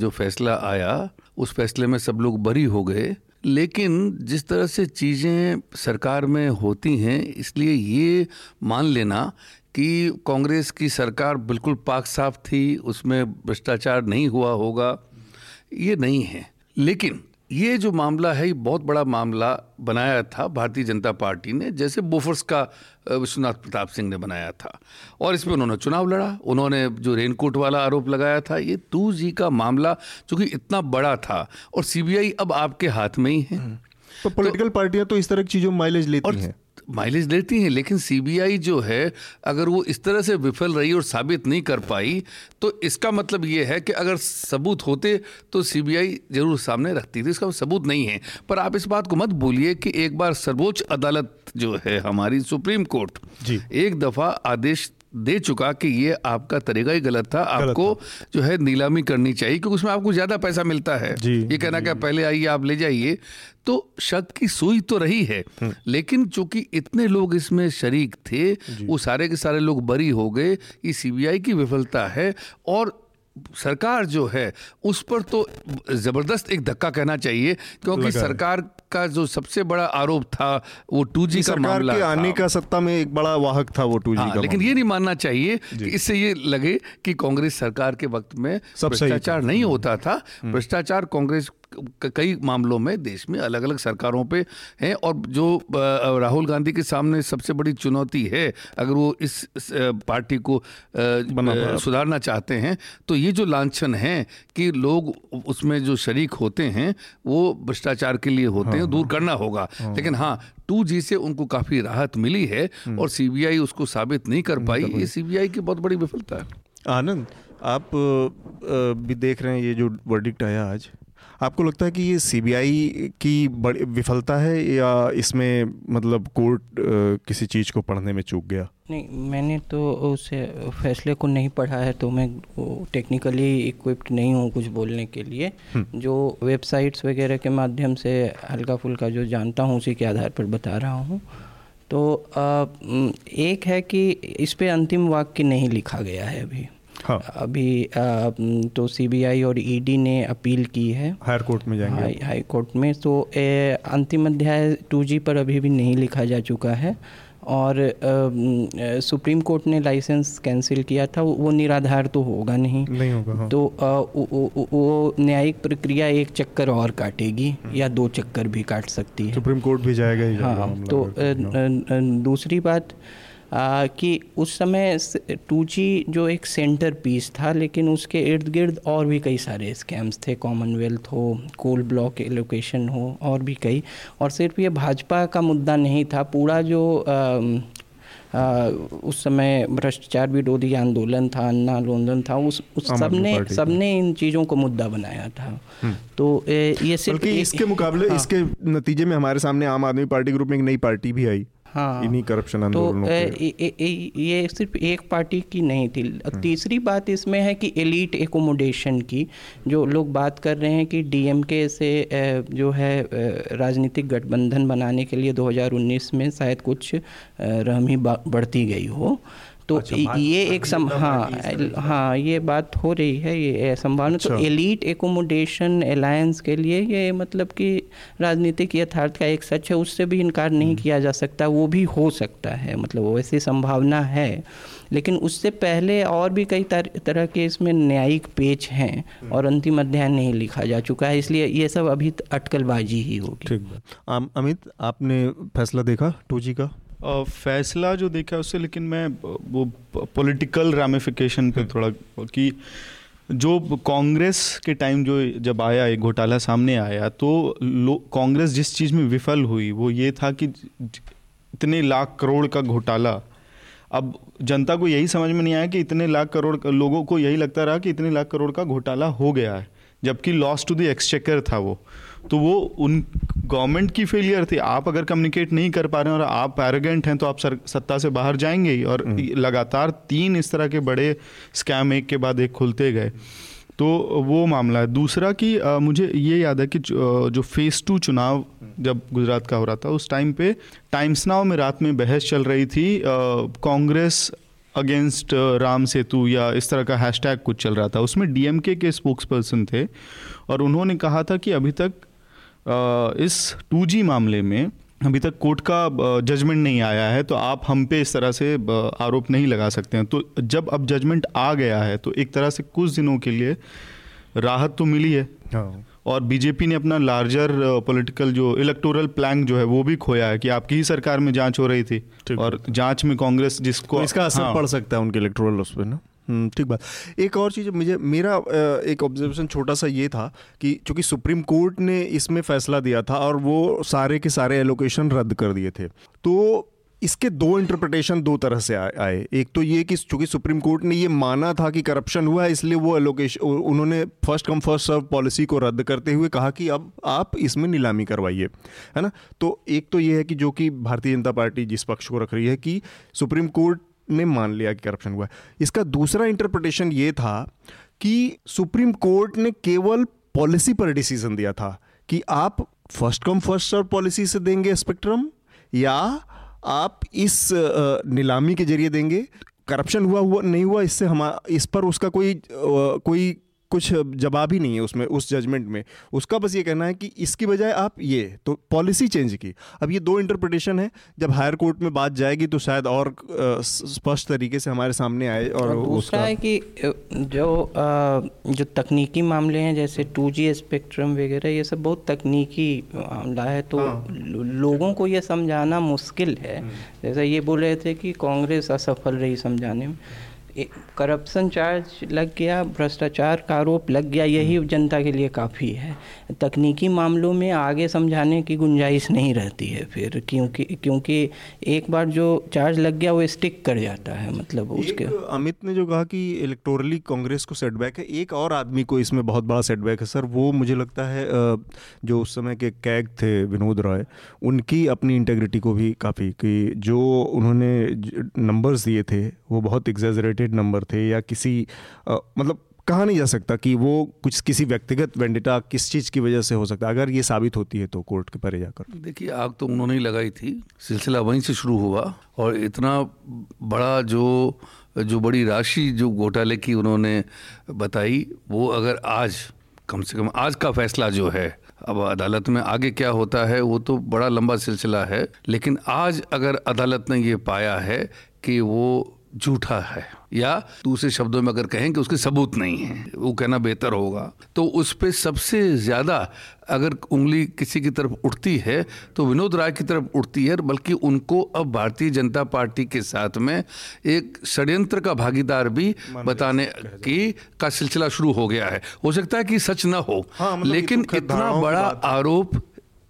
जो फैसला आया, उस फैसले में सब लोग बरी हो गए लेकिन जिस तरह से चीज़ें सरकार में होती हैं, इसलिए ये मान लेना कि कांग्रेस की सरकार बिल्कुल पाक साफ़ थी, उसमें भ्रष्टाचार नहीं हुआ होगा, ये नहीं है। लेकिन ये जो मामला है ये बहुत बड़ा मामला बनाया था भारतीय जनता पार्टी ने जैसे बोफर्स का विश्वनाथ प्रताप सिंह ने बनाया था। और इसमें उन्होंने चुनाव लड़ा उन्होंने जो रेनकोट वाला आरोप लगाया था ये तू जी का मामला चूँकि इतना बड़ा था और सीबीआई अब आपके हाथ में ही है। तो पॉलिटिकल तो, पार्टियाँ तो इस तरह की चीज़ों माइलेज लेती हैं। माइलेज देती हैं लेकिन सीबीआई जो है अगर वो इस तरह से विफल रही और साबित नहीं कर पाई तो इसका मतलब ये है कि अगर सबूत होते तो सीबीआई ज़रूर सामने रखती थी। इसका सबूत नहीं है। पर आप इस बात को मत भूलिए कि एक बार सर्वोच्च अदालत जो है हमारी सुप्रीम कोर्ट जी। एक दफ़ा आदेश दे चुका कि ये आपका तरीका ही गलत था। गलत आपको था। जो है नीलामी करनी चाहिए क्योंकि उसमें आपको ज़्यादा पैसा मिलता है। जी, ये कहना क्या पहले आइए आप ले जाइए। तो शक की सुई तो रही है हम्म। लेकिन चूँकि इतने लोग इसमें शरीक थे वो सारे के सारे लोग बरी हो गए ये सीबीआई की विफलता है और सरकार जो है उस पर तो ज़बरदस्त एक धक्का कहना चाहिए क्योंकि सरकार का जो सबसे बड़ा आरोप था वो टू जी का मामला के आने का सत्ता में एक बड़ा वाहक था वो टू जी हाँ, का लेकिन ये नहीं मानना चाहिए कि इससे ये लगे कि कांग्रेस सरकार के वक्त में भ्रष्टाचार नहीं होता था। हम्म। भ्रष्टाचार कांग्रेस कई मामलों में देश में अलग अलग सरकारों पे हैं और जो राहुल गांधी के सामने सबसे बड़ी चुनौती है अगर वो इस पार्टी को सुधारना चाहते हैं तो ये जो लांछन है कि लोग उसमें जो शरीक होते हैं वो भ्रष्टाचार के लिए होते हैं हाँ, दूर हाँ। करना होगा हाँ। लेकिन हाँ टू जी से उनको काफ़ी राहत मिली है हम्म। और सीबीआई उसको साबित नहीं कर पाई ये सीबीआई की बहुत बड़ी विफलता है आनंद आप भी देख रहे हैं ये जो वर्डिक्ट आया आज आपको लगता है कि ये सीबीआई की बड़ी विफलता है या इसमें मतलब कोर्ट किसी चीज़ को पढ़ने में चूक गया? नहीं मैंने तो उस फैसले को नहीं पढ़ा है तो मैं टेक्निकली इक्विप्ड नहीं हूँ कुछ बोलने के लिए। हम्म। जो वेबसाइट्स वगैरह के माध्यम से हल्का फुल्का जो जानता हूँ उसी के आधार पर बता रहा हूँ। तो एक है कि इस पर अंतिम वाक्य नहीं लिखा गया है अभी। हाँ। अभी आ, तो सीबीआई और ईडी e ने अपील की है। हाई कोर्ट में जाएँगे। हाई हाई कोर्ट में। तो ए, अंतिम अध्याय टू जी पर अभी भी नहीं लिखा जा चुका है। और आ, सुप्रीम कोर्ट ने लाइसेंस कैंसिल किया था। वो निराधार तो होगा नहीं। नहीं होगा हाँ। तो आ, वो, वो न्यायिक प्रक्रिया एक चक्कर और काटेगी हम्म। या दो चक्कर भी काट सकती है। सुप्रीम कोर्ट भी जाएगा ही हाँ तो दूसरी बात आ, कि उस समय टू जी जो एक सेंटर पीस था लेकिन उसके इर्द गिर्द और भी कई सारे स्कैम्स थे कॉमनवेल्थ हो कोल ब्लॉक एलोकेशन हो और भी कई। और सिर्फ़ ये भाजपा का मुद्दा नहीं था पूरा जो आ, आ, उस समय भ्रष्टाचार विरोधी आंदोलन था अन्ना आंदोलन था उस उस सबने सबने इन चीज़ों को मुद्दा बनाया था। हम्म। तो ए, ये सिर्फ़ इसके मुकाबले हाँ, इसके नतीजे में हमारे सामने आम आदमी पार्टी ग्रुप में एक नई पार्टी भी आई। हाँ। इन्हीं करप्शन तो ए, ए, ए, ये सिर्फ़ एक पार्टी की नहीं थी। हम्म। तीसरी बात इसमें है कि एलिट एकोमोडेशन की जो लोग बात कर रहे हैं कि डीएमके से जो है राजनीतिक गठबंधन बनाने के लिए 2019 में शायद कुछ रहमी बढ़ती गई हो। तो अच्छा, ये एक सम हाँ हाँ ये बात हो रही है ये संभावना। तो एलिट एकोमोडेशन अलायंस के लिए ये मतलब कि राजनीतिक यथार्थ का एक सच है उससे भी इनकार नहीं हम्म। किया जा सकता वो भी हो सकता है मतलब वैसी संभावना है। लेकिन उससे पहले और भी कई तर, तरह के इसमें न्यायिक पेच हैं हम्म। और अंतिम अध्याय नहीं लिखा जा चुका है इसलिए ये सब अभी अटकलबाजी ही होगी। ठीक अमित आपने फैसला देखा टू का? फैसला जो देखा उससे लेकिन मैं वो पॉलिटिकल रामिफिकेशन पे थोड़ा कि जो कांग्रेस के टाइम जो जब आया एक घोटाला सामने आया तो कांग्रेस जिस चीज़ में विफल हुई वो ये था कि इतने लाख करोड़ का घोटाला। अब जनता को यही समझ में नहीं आया कि इतने लाख करोड़ लोगों को यही लगता रहा कि इतने लाख करोड़ का घोटाला हो गया है जबकि लॉस टू द एक्सचेकर था वो। तो वो उन गवर्नमेंट की फेलियर थी। आप अगर कम्युनिकेट नहीं कर पा रहे हैं और आप एरोगेंट हैं तो आप सर, सत्ता से बाहर जाएँगे ही। और हम्म। लगातार तीन इस तरह के बड़े स्कैम एक के बाद एक खुलते गए। तो वो मामला है। दूसरा कि आ, मुझे ये याद है कि जो फ़ेज़ टू चुनाव जब गुजरात का हो रहा था उस टाइम पे टाइम्स नाव में रात में बहस चल रही थी। कांग्रेस अगेंस्ट राम सेतु या इस तरह का हैशटैग कुछ चल रहा था। उसमें डीएमके के स्पोक्स पर्सन थे और उन्होंने कहा था कि अभी तक इस 2G मामले में अभी तक कोर्ट का जजमेंट नहीं आया है तो आप हम पे इस तरह से आरोप नहीं लगा सकते हैं। तो जब अब जजमेंट आ गया है तो एक तरह से कुछ दिनों के लिए राहत तो मिली है। हाँ। और बीजेपी ने अपना लार्जर पॉलिटिकल जो इलेक्टोरल प्लान जो है वो भी खोया है कि आपकी ही सरकार में जाँच हो रही थी। और जाँच में कांग्रेस जिसको तो इसका असर हाँ, पड़ सकता है उनके इलेक्टोरल उस पर ना? ठीक बात। एक और चीज़, मुझे, मेरा एक ऑब्जर्वेशन छोटा सा ये था कि चूँकि सुप्रीम कोर्ट ने इसमें फैसला दिया था और वो सारे के सारे एलोकेशन रद्द कर दिए थे तो इसके दो इंटरप्रिटेशन दो तरह से आए। एक तो ये कि चूँकि सुप्रीम कोर्ट ने ये माना था कि करप्शन हुआ है इसलिए वो एलोकेशन उन्होंने first come first serve policy को रद्द करते हुए कहा कि अब आप इसमें नीलामी करवाइए, है ना? तो एक तो ये है कि जो कि भारतीय जनता पार्टी जिस पक्ष को रख रही है कि सुप्रीम कोर्ट ने मान लिया कि करप्शन हुआ है। इसका दूसरा इंटरप्रिटेशन ये था कि सुप्रीम कोर्ट ने केवल पॉलिसी पर डिसीज़न दिया था कि आप first come first serve policy से देंगे स्पेक्ट्रम या आप इस नीलामी के ज़रिए देंगे। करप्शन हुआ हुआ, नहीं हुआ, इससे हम, इस पर उसका कोई कोई कुछ जवाब ही नहीं है उसमें उस जजमेंट में। उसका बस ये कहना है कि इसकी बजाय आप ये तो पॉलिसी चेंज की। अब ये दो इंटरप्रिटेशन है। जब हायर कोर्ट में बात जाएगी तो शायद और स्पष्ट तरीके से हमारे सामने आए और, दूसरा है कि जो जो तकनीकी मामले हैं जैसे टू जी स्पेक्ट्रम वगैरह ये सब बहुत तकनीकी मामला है तो हाँ। लोगों को ये समझाना मुश्किल है। हम्म। जैसे ये बोल रहे थे कि कांग्रेस असफल रही समझाने में। करप्शन चार्ज लग गया भ्रष्टाचार का आरोप लग गया यही हम्म। जनता के लिए काफ़ी है तकनीकी मामलों में आगे समझाने की गुंजाइश नहीं रहती है फिर क्योंकि क्योंकि एक बार जो चार्ज लग गया वो स्टिक कर जाता है मतलब उसके अमित ने जो कहा कि इलेक्टोरली कांग्रेस को सेटबैक है एक और आदमी को इसमें बहुत बड़ा सेटबैक है सर वो मुझे लगता है जो उस समय के कैग थे विनोद रॉय उनकी अपनी इंटेग्रिटी को भी काफ़ी कि जो उन्होंने नंबर्स दिए थे वो बहुत एग्जेजरेटेड नंबर थे या किसी आ, मतलब कहा नहीं जा सकता कि वो कुछ किसी व्यक्तिगत वेंडिटा किस चीज़ की वजह से हो सकता है। अगर ये साबित होती है तो कोर्ट के परे जाकर। देखिए आग तो उन्होंने ही लगाई थी। सिलसिला वहीं से शुरू हुआ और इतना बड़ा जो जो बड़ी राशि जो घोटाले की उन्होंने बताई वो अगर आज कम से कम आज का फैसला जो है अब अदालत में आगे क्या होता है वो तो बड़ा लंबा सिलसिला है। लेकिन आज अगर अदालत ने ये पाया है कि वो झूठा है। या दूसरे शब्दों में अगर कहें कि उसके सबूत नहीं है वो कहना बेहतर होगा। तो उस पर सबसे ज़्यादा अगर उंगली किसी की तरफ़ उठती है तो विनोद राय की तरफ़ उठती है बल्कि उनको अब भारतीय जनता पार्टी के साथ में एक षड्यंत्र का भागीदार भी बताने की का सिलसिला शुरू हो गया है। हो सकता है कि सच न हो हाँ, मतलब लेकिन इतना बड़ा आरोप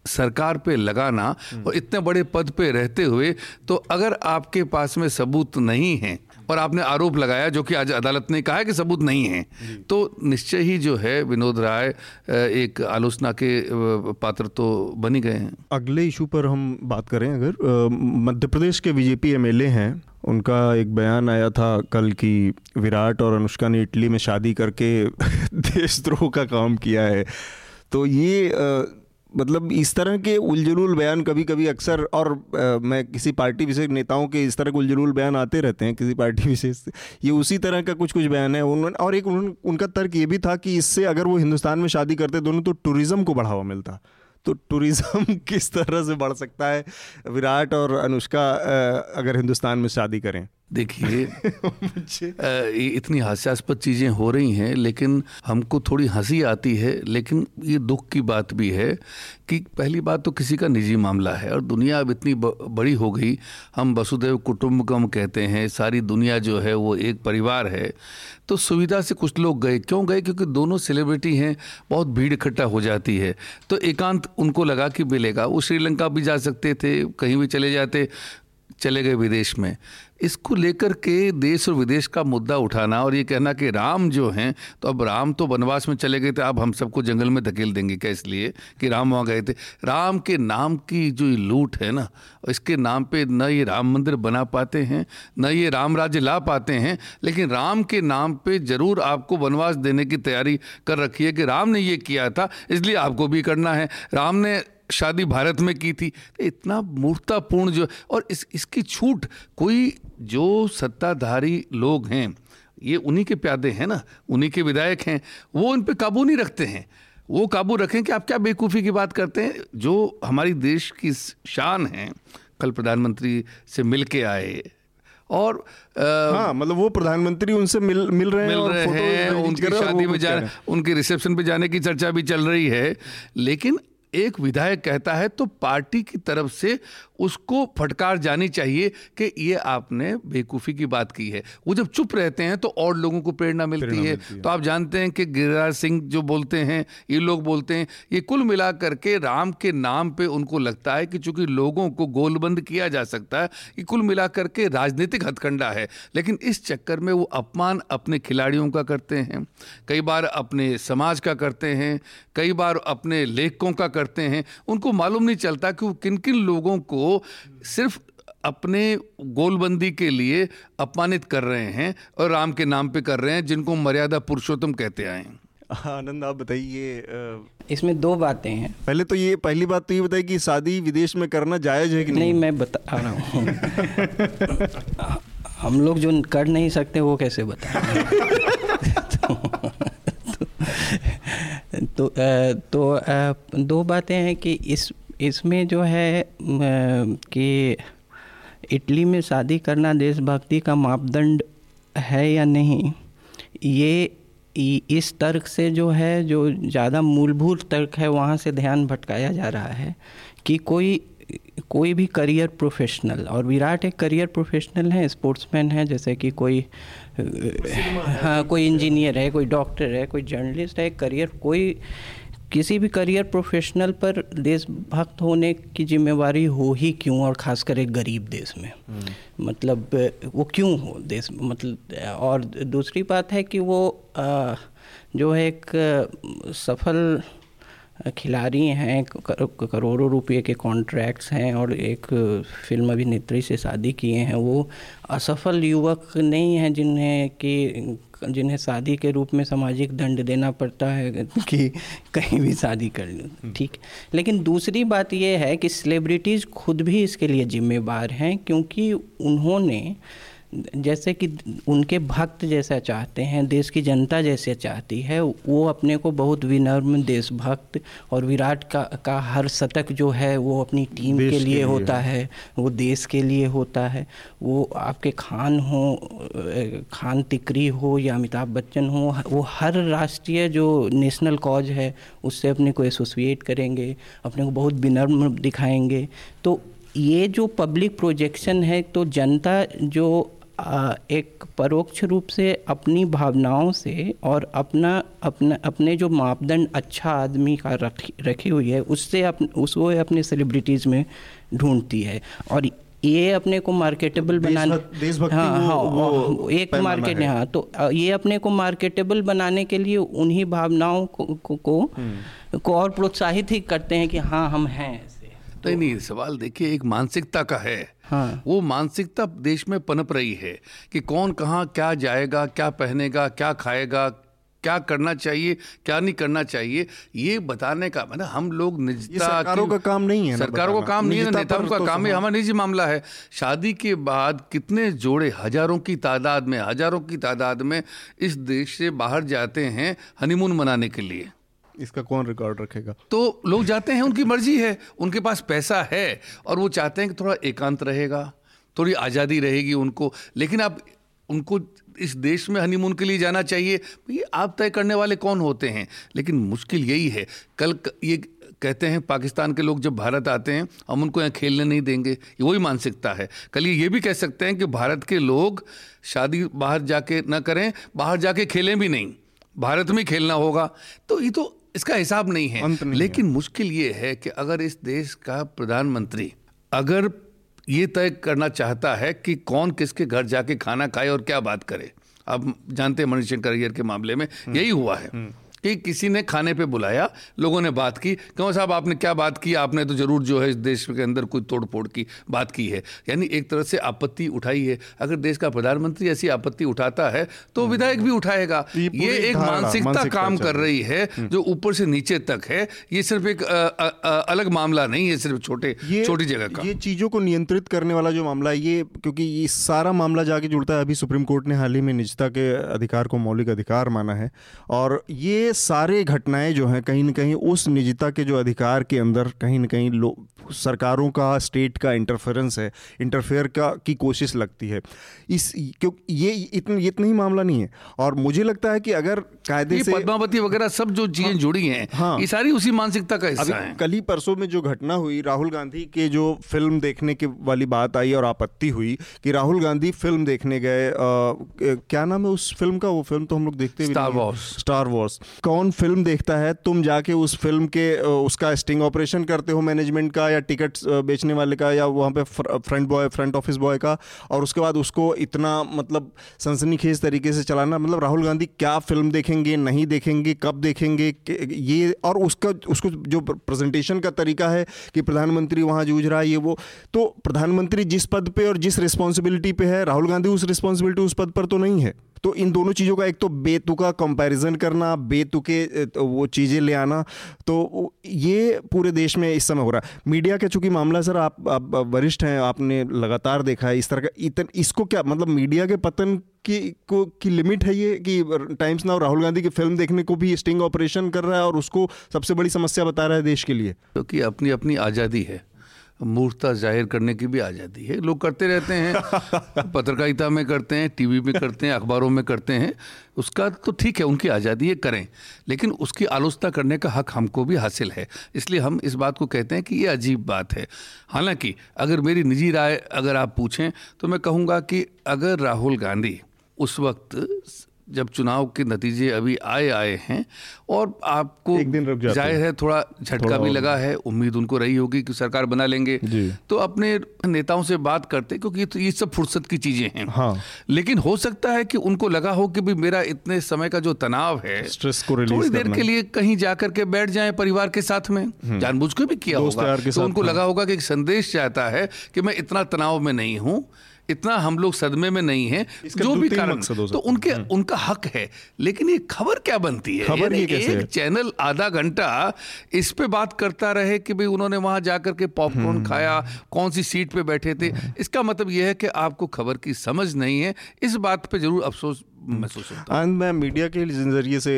सरकार पे लगाना और इतने बड़े पद पे रहते हुए तो अगर आपके पास में सबूत नहीं है और आपने आरोप लगाया जो कि आज अदालत ने कहा है कि सबूत नहीं है तो निश्चय ही जो है विनोद राय एक आलोचना के पात्र तो बनी गए हैं। अगले इशू पर हम बात करें अगर मध्य प्रदेश के बीजेपी एमएलए हैं उनका एक बयान आया था कल की विराट और अनुष्का ने इटली में शादी करके देशद्रोह का काम किया है। तो ये मतलब इस तरह के उलझुल बयान कभी कभी अक्सर और आ, मैं किसी पार्टी विशेष नेताओं के इस तरह के उलझुल बयान आते रहते हैं किसी पार्टी विशेष ये उसी तरह का कुछ कुछ बयान है। उन्होंने और एक उन, उनका तर्क ये भी था कि इससे अगर वो हिंदुस्तान में शादी करते दोनों तो टूरिज़्म को बढ़ावा मिलता। तो टूरिज़्म किस तरह से बढ़ सकता है? विराट और अनुष्का अगर हिंदुस्तान में शादी करें। देखिए इतनी हास्यास्पद चीज़ें हो रही हैं लेकिन हमको थोड़ी हँसी आती है लेकिन ये दुख की बात भी है कि पहली बात तो किसी का निजी मामला है और दुनिया अब इतनी बड़ी हो गई। हम वसुदेव कुटुम्बकम कहते हैं सारी दुनिया जो है वो एक परिवार है। तो सुविधा से कुछ लोग गए। क्यों गए? क्योंकि दोनों सेलिब्रिटी हैं बहुत भीड़ इकट्ठा हो जाती है। तो एकांत उनको लगा कि मिलेगा। वो श्रीलंका भी जा सकते थे कहीं भी चले जाते। चले गए विदेश में। इसको लेकर के देश और विदेश का मुद्दा उठाना और ये कहना कि राम जो हैं तो अब राम तो वनवास में चले गए थे, अब हम सबको जंगल में धकेल देंगे क्या इसलिए कि राम वहाँ गए थे? राम के नाम की जो लूट है ना, इसके नाम पे न ये राम मंदिर बना पाते हैं, न ये राम राज्य ला पाते हैं, लेकिन राम के नाम पे ज़रूर आपको वनवास देने की तैयारी कर रखी है कि राम ने ये किया था, इसलिए आपको भी करना है। राम ने शादी भारत में की थी तो इतना मूर्तापूर्ण जो और इस इसकी छूट कोई जो सत्ताधारी लोग हैं ये उन्हीं के प्यादे हैं ना उन्हीं के विधायक हैं वो उन पर काबू नहीं रखते हैं। वो काबू रखें कि आप क्या बेवकूफ़ी की बात करते हैं जो हमारी देश की शान है कल प्रधानमंत्री से मिल के आए और आ, हाँ मतलब वो प्रधानमंत्री उनसे मिल मिल रहे मिल हैं रहे हैं उनकी शादी में जा उनके रिसेप्शन पे जाने की चर्चा भी चल रही है लेकिन एक विधायक कहता है तो पार्टी की तरफ़ से उसको फटकार जानी चाहिए कि ये आपने बेकूफ़ी की बात की है। वो जब चुप रहते हैं तो और लोगों को प्रेरणा मिलती, है।, मिलती है। तो आप जानते हैं कि गिरिराज सिंह जो बोलते हैं ये लोग बोलते हैं ये कुल मिला करके राम के नाम पे उनको लगता है कि चूँकि लोगों को गोलबंद किया जा सकता है ये कुल मिला करके राजनीतिक हथकंडा है। लेकिन इस चक्कर में वो अपमान अपने खिलाड़ियों का करते हैं कई बार अपने समाज का करते हैं कई बार अपने लेखकों का करते हैं उनको मालूम नहीं चलता कि वो किन किन लोगों को सिर्फ़ अपने गोलबंदी के लिए अपमानित कर रहे हैं और राम के नाम पे कर रहे हैं जिनको मर्यादा पुरुषोत्तम कहते आए आनंद आप बताइए इसमें दो बातें हैं। पहले तो ये पहली बात तो ये बताइए कि शादी विदेश में करना जायज़ है कि नहीं नहीं? मैं बता रहा हूँ। हम लोग जो कर नहीं सकते वो कैसे बताएँ? तो, तो, दो बातें हैं कि इस इसमें जो है कि इटली में शादी करना देशभक्ति का मापदंड है या नहीं ये इस तर्क से जो है जो ज़्यादा मूलभूत तर्क है वहाँ से ध्यान भटकाया जा रहा है कि कोई कोई भी करियर प्रोफेशनल और विराट एक करियर प्रोफेशनल है स्पोर्ट्समैन है जैसे कि कोई हाँ कोई इंजीनियर है कोई डॉक्टर है कोई जर्नलिस्ट है करियर कोई किसी भी करियर प्रोफेशनल पर देशभक्त होने की जिम्मेवारी हो ही क्यों? और ख़ासकर एक गरीब देश में। हम्म। मतलब वो क्यों हो देश? मतलब और दूसरी बात है कि वो जो है एक सफल खिलाड़ी हैं करोड़ों रुपए के कॉन्ट्रैक्ट्स हैं और एक फ़िल्म अभिनेत्री से शादी किए हैं वो असफल युवक नहीं हैं जिन्हें कि जिन्हें शादी के रूप में सामाजिक दंड देना पड़ता है कि कहीं भी शादी कर लो हम्म। ठीक लेकिन दूसरी बात यह है कि सेलिब्रिटीज़ खुद भी इसके लिए जिम्मेवार हैं क्योंकि उन्होंने जैसे कि उनके भक्त जैसा चाहते हैं देश की जनता जैसे चाहती है वो अपने को बहुत विनम्र देशभक्त और विराट का का हर शतक जो है वो अपनी टीम के लिए, के लिए होता है वो देश के लिए होता है। वो आपके खान हो खान तिकरी हो या अमिताभ बच्चन हो वो हर राष्ट्रीय जो नेशनल कॉज है उससे अपने को एसोसिएट करेंगे अपने को बहुत विनम्र दिखाएँगे। तो ये जो पब्लिक प्रोजेक्शन है तो जनता जो एक परोक्ष रूप से अपनी भावनाओं से और अपना अपना अपने जो मापदंड अच्छा आदमी का रखी रखी हुई है उससे अप, उस वो अपने सेलिब्रिटीज़ में ढूंढती है। और ये अपने को मार्केटेबल बनाने हाँ हाँ वो एक मार्केट हाँ। तो ये अपने को मार्केटेबल बनाने के लिए उन्हीं भावनाओं को को, को, हम्म। को और प्रोत्साहित ही करते हैं कि हाँ हम हैं नहीं नहीं सवाल देखिए एक मानसिकता का है। हाँ। वो मानसिकता देश में पनप रही है कि कौन कहाँ क्या जाएगा क्या पहनेगा क्या खाएगा क्या करना चाहिए क्या नहीं करना चाहिए ये बताने का मतलब हम लोग निजता सरकारों का काम नहीं है सरकारों का काम नहीं है नेताओं का काम है हमारा निजी मामला है। शादी के बाद कितने जोड़े हज़ारों की तादाद में हज़ारों की तादाद में इस देश से बाहर जाते हैं हनीमून मनाने के लिए। इसका कौन रिकॉर्ड रखेगा? तो लोग जाते हैं, उनकी मर्ज़ी है, उनके पास पैसा है, और वो चाहते हैं कि थोड़ा एकांत रहेगा, थोड़ी आज़ादी रहेगी उनको। लेकिन आप, उनको इस देश में हनीमून के लिए जाना चाहिए ये आप तय करने वाले कौन होते हैं? लेकिन मुश्किल यही है। कल ये कहते हैं, पाकिस्तान के लोग जब भारत आते हैं, हम उनको यहाँ खेलने नहीं देंगे। ये वही मानसिकता है। कल ये भी कह सकते हैं कि भारत के लोग शादी बाहर जाके ना करें, बाहर जाके खेलें भी नहीं। भारत में खेलना होगा। तो ये तो इसका हिसाब नहीं है नहीं लेकिन है। मुश्किल ये है कि अगर इस देश का प्रधानमंत्री अगर ये तय करना चाहता है कि कौन किसके घर जाके खाना खाए और क्या बात करे आप जानते हैं मनीष शंकर अय्यर के मामले में हम्म। यही हुआ है हम्म। कि किसी ने खाने पे बुलाया लोगों ने बात की क्यों साहब आपने क्या बात की? आपने तो ज़रूर जो है इस देश के अंदर कोई तोड़ फोड़ की बात की है। यानी एक तरह से आपत्ति उठाई है। अगर देश का प्रधानमंत्री ऐसी आपत्ति उठाता है तो विधायक भी उठाएगा। ये ये एक मानसिकता काम कर रही है। जो ऊपर से नीचे तक है। ये सिर्फ़ एक अलग मामला नहीं है सिर्फ़ छोटे छोटी जगह का। ये चीज़ों को नियंत्रित करने वाला जो मामला है ये क्योंकि ये सारा मामला जाके जुड़ता है। अभी सुप्रीम कोर्ट ने हाल ही में निजता के अधिकार को मौलिक अधिकार माना है। और ये सारे घटनाएँ जो हैं कहीं ना कहीं उस निजता के जो अधिकार के अंदर कहीं ना कहीं लो सरकारों का स्टेट का इंटरफेरेंस है इंटरफेयर का की कोशिश लगती है। इस क्योंकि ये इतना इतना ही मामला नहीं है। और मुझे लगता है कि अगर कायदे से पद्मावती वगैरह सब जो चीज़ें जुड़ी हैं हाँ। ये सारी उसी मानसिकता का हिस्सा है। कल ही परसों में जो घटना हुई राहुल गांधी के जो फ़िल्म देखने के वाली बात आई और आपत्ति हुई कि राहुल गांधी फ़िल्म देखने गए क्या नाम है उस फ़िल्म का? वो फ़िल्म तो हम लोग देखते नहीं हैं। स्टार वॉर्स कौन फ़िल्म देखता है, तुम जाके उस फ़िल्म के उसका स्टिंग ऑपरेशन करते हो मैनेजमेंट का या टिकट बेचने वाले का या वहाँ पे front boy front office boy का, और उसके बाद उसको इतना मतलब सनसनीखेज तरीके से चलाना मतलब राहुल गांधी क्या फ़िल्म देखेंगे, नहीं देखेंगे, कब देखेंगे ये और उसका, उसको जो प्रेजेंटेशन का तरीका है कि प्रधानमंत्री वहाँ जूझ रहा है, ये वो तो प्रधानमंत्री जिस पद पर और जिस रिस्पॉन्सिबिलिटी पे है, राहुल गांधी उस रिस्पॉन्सिबिलिटी उस पद पर तो नहीं है। तो इन दोनों चीज़ों का एक तो बेतुका कंपैरिजन करना बेतुके तो वो चीज़ें ले आना तो ये पूरे देश में इस समय हो रहा है। मीडिया का चूँकि मामला सर आप, आप वरिष्ठ हैं आपने लगातार देखा है इस तरह का इतन इसको क्या मतलब मीडिया के पतन की को की लिमिट है ये कि टाइम्स नाउ राहुल गांधी की फ़िल्म देखने को भी स्टिंग ऑपरेशन कर रहा है और उसको सबसे बड़ी समस्या बता रहा है देश के लिए? क्योंकि तो अपनी अपनी आज़ादी है। मूर्खता ज़ाहिर करने की भी आज़ादी है। लोग करते रहते हैं पत्रकारिता में करते हैं टीवी में करते हैं अखबारों में करते हैं उसका तो ठीक है उनकी आज़ादी है करें लेकिन उसकी आलोचना करने का हक हमको भी हासिल है। इसलिए हम इस बात को कहते हैं कि ये अजीब बात है। हालाँकि अगर मेरी निजी राय अगर आप पूछें तो मैं कहूँगा कि अगर राहुल गांधी उस वक्त जब चुनाव के नतीजे अभी आए आए हैं और आपको एक दिन रुक जाते ज़ाहिर है। थोड़ा झटका भी लगा है उम्मीद उनको रही होगी कि सरकार बना लेंगे। तो अपने नेताओं से बात करते क्योंकि ये तो ये सब फुर्सत की चीज़ें हैं। हाँ। लेकिन हो सकता है कि उनको लगा हो कि भी मेरा इतने समय का जो तनाव है स्ट्रेस को रिलीज़ थोड़ी देर के लिए कहीं जाकर के बैठ जाए परिवार के साथ में। जानबूझ के भी किया होगा। तो उनको। लगा होगा कि एक संदेश चाहता है कि मैं इतना तनाव में नहीं हूँ इतना हम लोग सदमे में नहीं है जो भी कारण। तो उनके उनका हक है। लेकिन ये खबर क्या बनती है? खबर ये कैसे एक? चैनल आधा घंटा इस पे बात करता रहे कि भाई उन्होंने वहाँ जाकर के पॉपकॉर्न खाया कौन सी सीट पे बैठे थे। इसका मतलब यह है कि आपको खबर की समझ नहीं है। इस बात पे ज़रूर अफसोस महसूस होता है। मैं मीडिया के ज़रिए से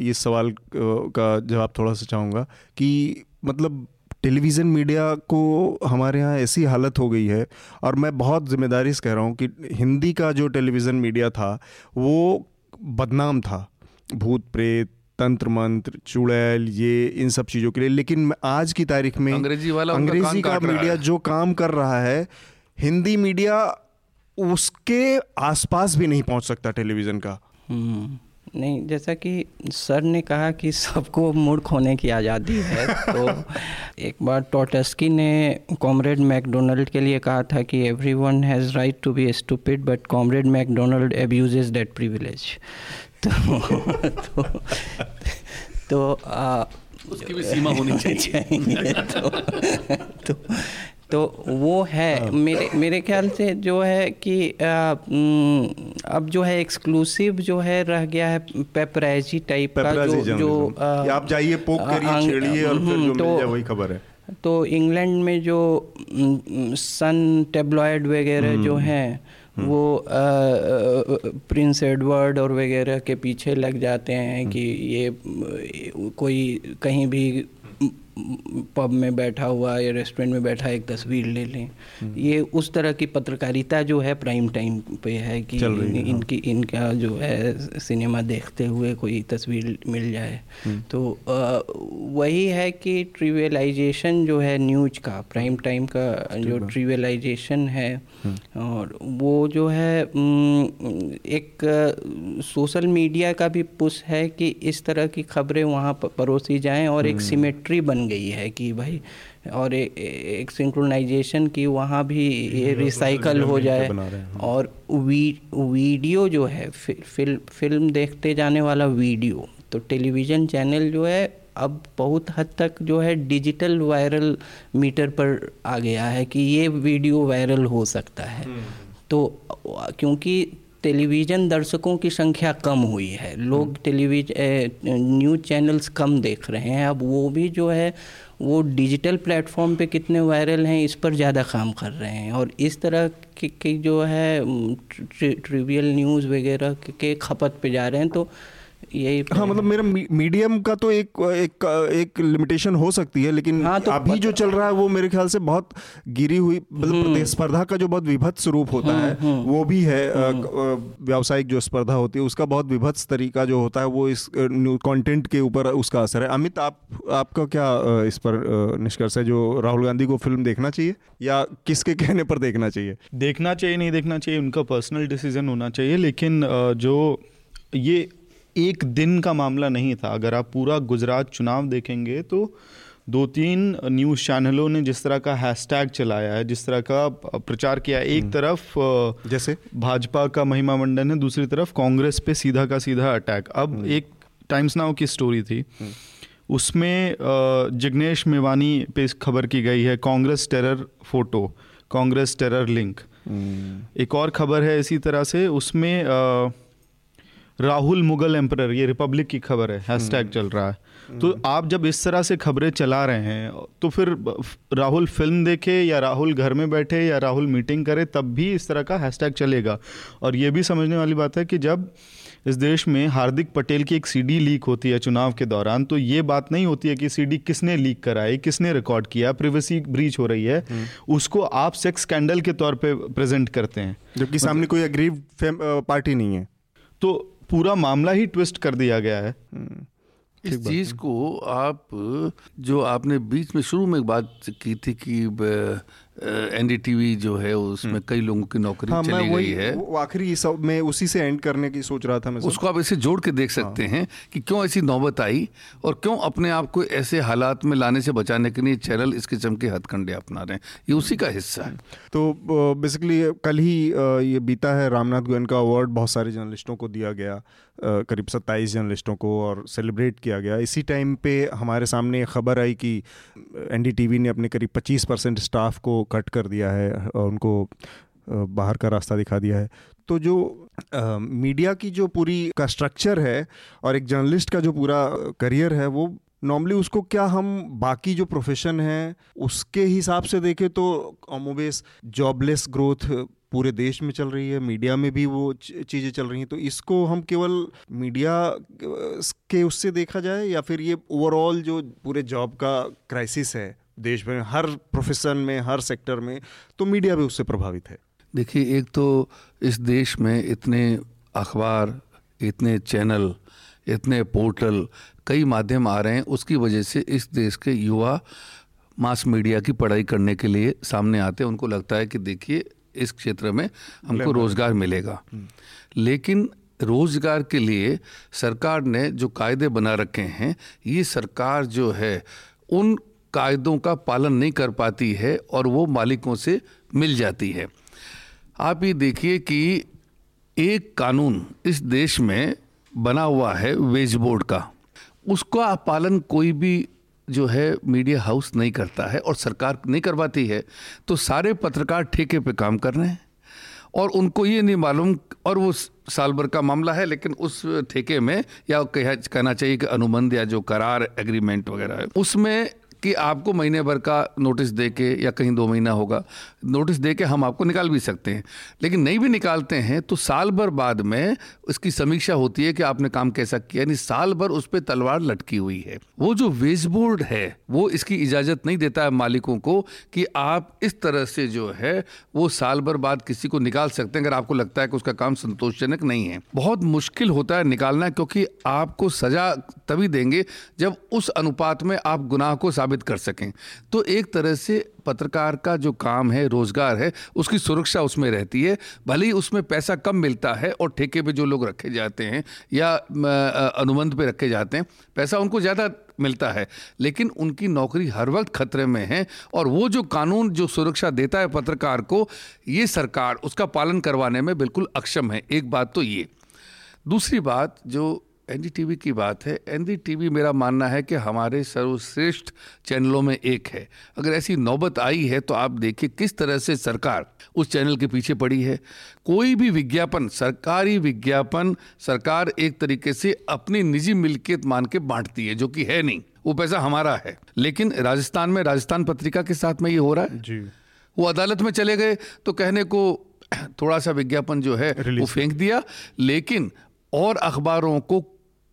इस सवाल का जवाब थोड़ा सा चाहूँगा कि मतलब टेलीविज़न मीडिया को हमारे यहाँ ऐसी हालत हो गई है और मैं बहुत ज़िम्मेदारी से कह रहा हूँ कि हिंदी का जो टेलीविज़न मीडिया था वो बदनाम था। भूत प्रेत तंत्र मंत्र चुड़ैल ये इन सब चीज़ों के लिए। लेकिन आज की तारीख में अंग्रेज़ी वाला अंग्रेज़ी का मीडिया जो काम कर रहा है हिंदी मीडिया उसके आसपास भी नहीं पहुँच सकता टेलीविज़न का। हम्म, नहीं जैसा कि सर ने कहा कि सबको मूर्ख होने की आज़ादी है तो एक बार टोटस्की ने कॉमरेड मैकडोनल्ड के लिए कहा था कि everyone has right to be stupid but comrade McDonald abuses that privilege. तो तो, तो आ, उसकी भी सीमा होनी चाहिए तो, तो तो वो है मेरे मेरे ख्याल से जो है कि आ, अब जो है एक्सक्लूसिव जो है रह गया है पेपराइजी टाइप का जो जो आ, आप जाइए पोक करिए छेड़िए और फिर जो हम्म, मिल तो- जाए वही खबर है। तो इंग्लैंड में जो सन टेब्लॉयड वगैरह जो हैं वो आ, आ, प्रिंस एडवर्ड और वगैरह के पीछे लग जाते हैं कि ये कोई कहीं भी पब में बैठा हुआ या रेस्टोरेंट में बैठा एक तस्वीर ले लें। ये उस तरह की पत्रकारिता जो है प्राइम टाइम पे है कि चल हाँ। इनकी इनका जो है सिनेमा देखते हुए कोई तस्वीर मिल जाए। तो आ, वही है कि ट्रिवियलाइजेशन जो है न्यूज़ का प्राइम टाइम का जो ट्रिवियलाइजेशन है और वो जो है एक सोशल मीडिया का भी पुश है कि इस तरह की खबरें वहाँ परोसी जाएँ और एक सिमेट्री बन गई है कि भाई और ए, ए- एक सिंक्रोनाइजेशन की वहाँ भी ये रिसाइकल हो जाए। हैं, और वी, वीडियो जो है फि, फिल, फ़िल्म देखते जाने वाला वीडियो तो टेलीविज़न चैनल जो है अब बहुत हद तक जो है डिजिटल वायरल मीटर पर आ गया है कि ये वीडियो वायरल हो सकता है। तो क्योंकि टेलीविज़न दर्शकों की संख्या कम हुई है। लोग टेलीविज न्यूज़ चैनल्स कम देख रहे हैं। अब वो भी जो है वो डिजिटल प्लेटफॉर्म पे कितने वायरल हैं इस पर ज़्यादा काम कर रहे हैं। और इस तरह की, की जो है ट्रिवियल न्यूज़ वगैरह के खपत पे जा रहे हैं तो यही हाँ मतलब मेरा मीडियम का तो एक एक एक लिमिटेशन हो सकती है लेकिन हाँ, तो अभी जो चल रहा है वो मेरे ख्याल से बहुत गिरी हुई मतलब हम्म। प्रतिस्पर्धा का जो बहुत विभत्स स्वरूप होता हम्म, है हम्म। वो भी है व्यावसायिक जो स्पर्धा होती है उसका बहुत विभत्स तरीका जो होता है वो इस कंटेंट के ऊपर उसका असर है अमित आप आपका क्या इस पर निष्कर्ष है जो राहुल गांधी को फ़िल्म देखना चाहिए या किसके कहने पर देखना चाहिए देखना चाहिए नहीं देखना चाहिए उनका पर्सनल डिसीज़न होना चाहिए लेकिन जो ये एक दिन का मामला नहीं था अगर आप पूरा गुजरात चुनाव देखेंगे तो दो तीन न्यूज़ चैनलों ने जिस तरह का हैशटैग चलाया है जिस तरह का प्रचार किया एक हम्म। तरफ़ जैसे भाजपा का महिमा मंडन है दूसरी तरफ़ कांग्रेस पे सीधा का सीधा अटैक अब हम्म। एक टाइम्स नाउ की स्टोरी थी हम्म। उसमें जिग्नेश मेवानी पे खबर की गई है Congress terror photo Congress terror link एक और खबर है इसी तरह से उसमें राहुल मुगल एम्पर ये रिपब्लिक की खबर है हैशटैग हम्म। चल रहा है। तो आप जब इस तरह से खबरें चला रहे हैं तो फिर राहुल फ़िल्म देखे या राहुल घर में बैठे या राहुल मीटिंग करे तब भी इस तरह का हैशटैग चलेगा। और ये भी समझने वाली बात है कि जब इस देश में हार्दिक पटेल की एक सीडी लीक होती है चुनाव के दौरान तो ये बात नहीं होती है कि सीडी किसने लीक कराई किसने रिकॉर्ड किया प्रिवेसी ब्रीच हो रही है। हम्म। उसको आप सेक्स स्कैंडल के तौर पे प्रेजेंट करते हैं। जबकि सामने कोई अग्रीव पार्टी नहीं है। तो पूरा मामला ही ट्विस्ट कर दिया गया है हम्म। इस चीज़ को आप जो आपने बीच में शुरू में एक बात की थी कि एनडीटीवी जो है उसमें हम्म। कई लोगों की नौकरी हाँ, चली गई है। आखिरी सब मैं उसी से एंड करने की सोच रहा था मैं उसको आप इसे जोड़ के देख सकते हाँ। हैं कि क्यों ऐसी नौबत आई और क्यों अपने आप को ऐसे हालात में लाने से बचाने के लिए चैनल इस किस्म के हथकंडे अपना रहे हैं। ये उसी का हिस्सा है। तो बेसिकली कल ही ये बीता है रामनाथ गोयन का अवार्ड बहुत सारे जर्नलिस्टों को दिया गया। करीब सत्ताईस जर्नलिस्टों को और सेलिब्रेट किया गया। इसी टाइम पे हमारे सामने खबर आई कि एनडीटीवी ने अपने करीब 25 परसेंट स्टाफ को कट कर दिया है और उनको बाहर का रास्ता दिखा दिया है। तो जो आ, मीडिया की जो पूरी का स्ट्रक्चर है और एक जर्नलिस्ट का जो पूरा करियर है वो नॉर्मली उसको क्या हम बाकी जो प्रोफेशन है उसके हिसाब से देखें तो मोबेस जॉबलेस ग्रोथ पूरे देश में चल रही है, मीडिया में भी वो चीज़ें चल रही हैं तो इसको हम केवल मीडिया के उससे देखा जाए या फिर ये ओवरऑल जो पूरे जॉब का क्राइसिस है देश में, हर प्रोफेशन में, हर सेक्टर में तो मीडिया भी उससे प्रभावित है। देखिए, एक तो इस देश में इतने अखबार, इतने चैनल इतने पोर्टल कई माध्यम आ रहे हैं, उसकी वजह से इस देश के युवा मास मीडिया की पढ़ाई करने के लिए सामने आते हैं। उनको लगता है कि देखिए इस क्षेत्र में हमको रोज़गार मिलेगा। हम्म। लेकिन रोज़गार के लिए सरकार ने जो कायदे बना रखे हैं ये सरकार जो है उन कायदों का पालन नहीं कर पाती है और वो मालिकों से मिल जाती है। आप ये देखिए कि एक कानून इस देश में बना हुआ है वेज बोर्ड का। उसका पालन कोई भी जो है मीडिया हाउस नहीं करता है और सरकार नहीं करवाती है तो सारे पत्रकार ठेके पे काम कर रहे हैं। और उनको ये नहीं मालूम, और वो साल भर का मामला है, लेकिन उस ठेके में या कहना चाहिए कि अनुबंध या जो करार एग्रीमेंट वगैरह है, उसमें कि आपको महीने भर का नोटिस दे के या कहीं दो महीना होगा, नोटिस दे के हम आपको निकाल भी सकते हैं। लेकिन नहीं भी निकालते हैं तो साल भर बाद में उसकी समीक्षा होती है कि आपने काम कैसा किया। यानी साल भर उस पर तलवार लटकी हुई है। वो जो वेज बोर्ड है, वो इसकी इजाज़त नहीं देता है मालिकों को कि आप इस तरह से जो है, वो साल भर बाद किसी को निकाल सकते हैं, अगर आपको लगता है कि उसका काम संतोषजनक नहीं है। बहुत मुश्किल होता है निकालना, क्योंकि आपको सजा तभी देंगे जब उस अनुपात में आप गुनाह को साबित कर सकें। तो एक तरह से पत्रकार का जो काम है, रोज़गार है, उसकी सुरक्षा उसमें रहती है। भले ही उसमें पैसा कम मिलता है और ठेके पे जो लोग रखे जाते हैं या अनुबंध पे रखे जाते हैं, पैसा उनको ज़्यादा मिलता है। लेकिन उनकी नौकरी हर वक्त खतरे में है और वो जो कानून, जो सुरक्षा देता है पत्रकार को, ये सरकार, उसका पालन करवाने में बिल्कुल अक्षम है। एक बात तो ये। दूसरी बात जो एनडीटीवी की बात है। एनडीटीवी मेरा मानना है कि हमारे सर्वश्रेष्ठ चैनलों में एक है। अगर ऐसी नौबत आई है तो आप देखिए किस तरह से सरकार उस चैनल के पीछे पड़ी है। कोई भी विज्ञापन सरकारी विज्ञापन सरकार एक तरीके से अपनी निजी मिल्कियत मान के बांटती है जो कि है नहीं। वो पैसा हमारा है। लेकिन राजस्थान में राजस्थान पत्रिका के साथ में ये हो रहा है। जी। वो अदालत में चले गए तो कहने को थोड़ा सा विज्ञापन जो है वो फेंक दिया। लेकिन और अखबारों को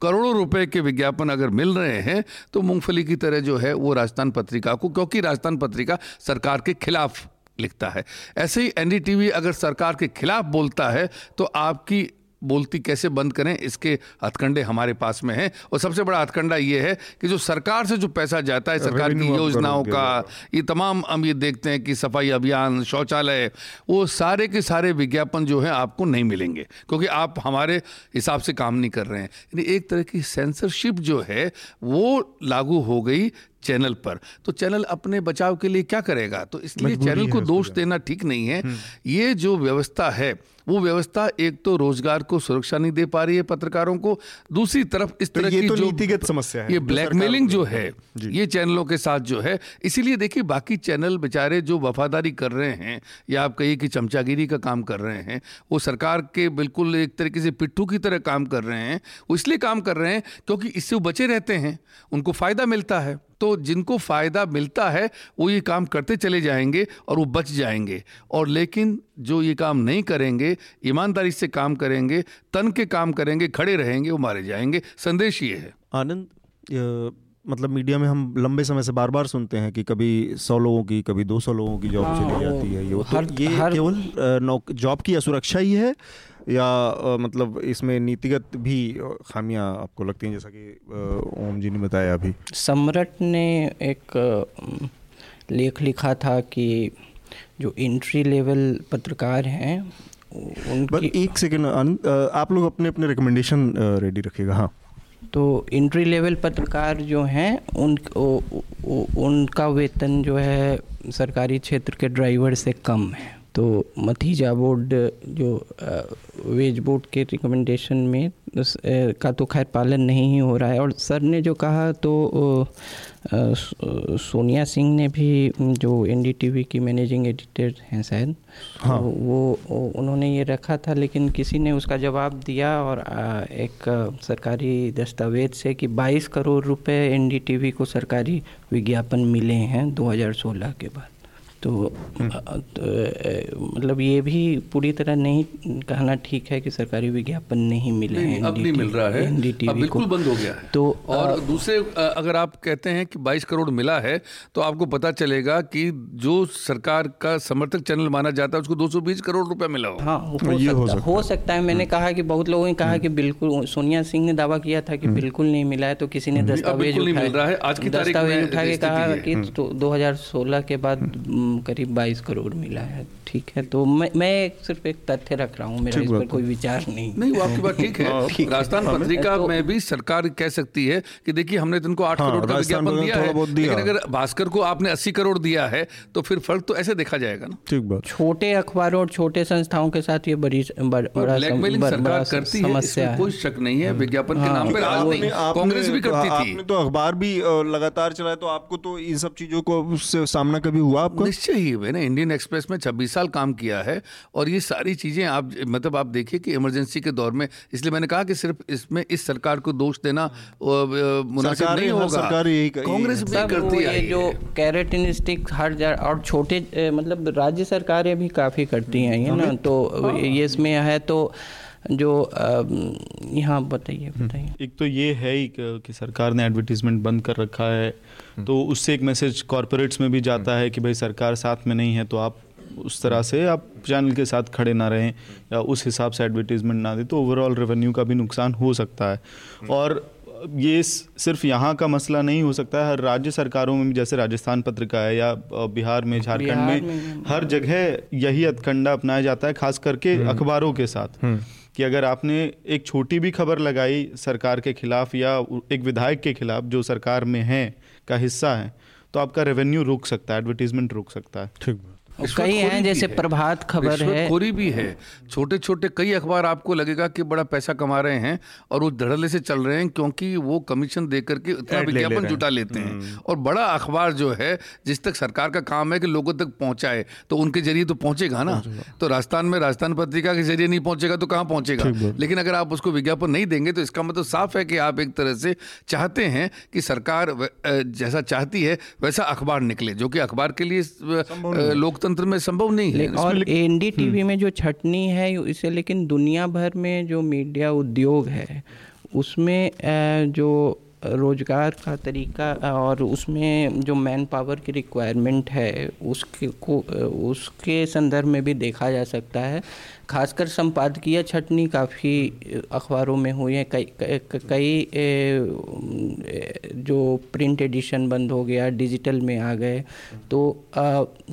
करोड़ों रुपए के विज्ञापन अगर मिल रहे हैं तो मूंगफली की तरह जो है वो राजस्थान पत्रिका को, क्योंकि राजस्थान पत्रिका सरकार के खिलाफ लिखता है। ऐसे ही एनडीटीवी अगर सरकार के खिलाफ बोलता है तो आपकी बोलती कैसे बंद करें? इसके हथकंडे हमारे पास में हैं। और सबसे बड़ा हथकंडा ये है कि जो सरकार से जो पैसा जाता है सरकार की योजनाओं का ये तमाम हम ये देखते हैं कि सफ़ाई अभियान शौचालय वो सारे के सारे विज्ञापन जो है आपको नहीं मिलेंगे क्योंकि आप हमारे हिसाब से काम नहीं कर रहे हैं। यानी एक तरह की सेंसरशिप जो है वो लागू हो गई चैनल पर। तो चैनल अपने बचाव के लिए क्या करेगा? तो इसलिए चैनल को दोष देना ठीक नहीं है। ये जो व्यवस्था है वो व्यवस्था एक तो रोज़गार को सुरक्षा नहीं दे पा रही है पत्रकारों को दूसरी तरफ़ इस तो तरह की तो जो नीतिगत समस्या है, ये ब्लैकमेलिंग जो है ये चैनलों के साथ जो है इसीलिए देखिए बाकी चैनल बेचारे जो वफादारी कर रहे हैं या आप कहिए कि चमचागिरी का काम कर रहे हैं वो सरकार के बिल्कुल एक तरीके से पिट्ठू की तरह काम कर रहे हैं वो इसलिए काम कर रहे हैं क्योंकि इससे वो बचे रहते हैं उनको फ़ायदा मिलता है। तो जिनको फ़ायदा मिलता है वो ये काम करते चले जाएँगे और वो बच जाएँगे। और लेकिन जो ये काम नहीं करेंगे ईमानदारी से काम करेंगे तन के काम करेंगे खड़े रहेंगे वो मारे जाएँगे। संदेश ये है। आनंद मतलब मीडिया में हम लंबे समय से बार बार सुनते हैं कि कभी सौ लोगों की कभी दो सौ लोगों की जॉब हाँ, चली जाती है ये तो हर- ये हर- केवल जॉब की असुरक्षा ही है या अ, मतलब इसमें नीतिगत भी खामियाँ आपको लगती हैं जैसा कि ओम जी ने बताया अभी? सम्राट ने एक लेख लिखा था कि जो एंट्री लेवल पत्रकार हैं उनकी एक सेकेंड आप लोग अपने अपने रिकमेंडेशन रेडी रखिएगा हाँ। तो एंट्री लेवल पत्रकार जो हैं उन उ- उ- उनका वेतन जो है सरकारी क्षेत्र के ड्राइवर से कम है। तो मथीजा बोर्ड जो वेज बोर्ड के रिकमेंडेशन में का तो खैर पालन नहीं ही हो रहा है और सर ने जो कहा तो सोनिया सिंह ने भी जो एनडीटीवी की मैनेजिंग एडिटर हैं शायद हाँ। तो वो वो- उन्होंने ये रखा था लेकिन किसी ने उसका जवाब दिया और एक सरकारी दस्तावेज़ से कि 22 करोड़ रुपए एनडीटीवी को सरकारी विज्ञापन मिले हैं 2016 के बाद तो, हम्म। तो मतलब ये भी पूरी तरह नहीं कहना ठीक है कि सरकारी विज्ञापन नहीं मिले नहीं, हैं अब नहीं मिल रहा है। अब बिल्कुल बंद हो गया है। तो और दूसरे अगर आप कहते हैं कि 22 करोड़ मिला है तो आपको पता चलेगा कि जो सरकार का समर्थक चैनल माना जाता है उसको 220 करोड़ रुपया मिला हो। हाँ हो ये हो सकता सकता हो सकता है। मैंने कहा कि बहुत लोगों ने कहा कि बिल्कुल सोनिया सिंह ने दावा किया था कि बिल्कुल नहीं मिला है तो किसी ने दस्तावेज़ बिल्कुल नहीं मिल रहा है। आज की दस्तावेज़ उठा के कहा। कि तो 2016 के बाद करीब 22 करोड़ मिला है। ठीक है तो मैं मैं सिर्फ़ एक तथ्य रख रहा हूँ मेरा इस पर कोई विचार नहीं। नहीं वो आपकी बात ठीक है। राजस्थान पत्रिका तो- में भी सरकार कह सकती है कि देखिए हमने तुमको आठ हाँ, करोड़ का विज्ञापन दिया है लेकिन अगर भास्कर को आपने 80 करोड़ दिया है तो फिर फ़र्क तो ऐसे देखा जाएगा ना। ठीक बात। छोटे अखबारों और छोटे संस्थाओं के साथ ये बड़ी बड़ा ब्लैकमेलिंग सरकार करती है समस्या है। कोई शक नहीं है विज्ञापन के नाम पर आज नहीं कांग्रेस भी करती आपने थी तो अखबार भी लगातार चलाया तो आपको तो इन सब चीज़ों को सामना कभी हुआ आपको? निश्चय ही मैंने इंडियन एक्सप्रेस में 26 साल काम किया है और ये सारी चीज़ें आप मतलब आप देखिए कि इमरजेंसी के दौर में इसलिए मैंने कहा कि सिर्फ़ इसमें इस सरकार को दोष देना मुनासिब नहीं होगा। सरकार यही कही कांग्रेस भी करती जो है। कैरेटिन स्टिक हर जगह और छोटे मतलब राज्य सरकारें भी काफ़ी करती हैं ये ना? तो ये इसमें है तो जो यहाँ बताइए बताइए। एक तो ये है ही कि सरकार ने एडवर्टीजमेंट बंद कर रखा है। तो उससे एक मैसेज कॉरपोरेट्स में भी जाता है कि भाई सरकार साथ में नहीं है तो आप उस तरह से आप चैनल के साथ खड़े ना रहें या उस हिसाब से एडवर्टीजमेंट ना दें तो ओवरऑल रेवेन्यू का भी नुकसान हो सकता है। और ये सिर्फ़ यहाँ का मसला नहीं हो सकता है हर राज्य सरकारों में भी जैसे राजस्थान पत्रिका है या बिहार में झारखंड में में- हर जगह यही हथकंडा अपनाया जाता है खास करके अखबारों के साथ। कि अगर आपने एक छोटी भी खबर लगाई सरकार के खिलाफ या एक विधायक के खिलाफ जो सरकार में है, का हिस्सा है तो आपका रेवेन्यू रुक सकता है एडवर्टीजमेंट रुक सकता है। ठीक कई हैं जैसे है। प्रभात खबर है। खोरी भी है। छोटे छोटे कई अखबार आपको लगेगा कि बड़ा पैसा कमा रहे हैं और वो धड़ल्ले से चल रहे हैं क्योंकि वो कमीशन दे करके इतना Ad ले विज्ञापन जुटा लेते हैं। और बड़ा अखबार जो है जिस तक सरकार का काम है कि लोगों तक पहुँचाए तो उनके ज़रिए तो पहुंचेगा ना। तो राजस्थान में राजस्थान पत्रिका के ज़रिए नहीं पहुंचेगा तो कहाँ पहुंचेगा? लेकिन अगर आप उसको विज्ञापन नहीं देंगे तो इसका मतलब साफ़ है कि आप एक तरह से चाहते हैं कि सरकार जैसा चाहती है वैसा अखबार निकले जो कि अखबार के लिए अ, लोकतंत्र में संभव नहीं है। और एनडीटीवी में जो छटनी है इसे लेकिन दुनिया भर में जो मीडिया उद्योग है उसमें जो रोज़गार का तरीका और उसमें जो मैन पावर की रिक्वायरमेंट है उसके को उसके संदर्भ में भी देखा जा सकता है। खासकर संपादकीय छटनी काफ़ी अखबारों में हुई है। कई कई- जो प्रिंट एडिशन बंद हो गया डिजिटल में आ गए। तो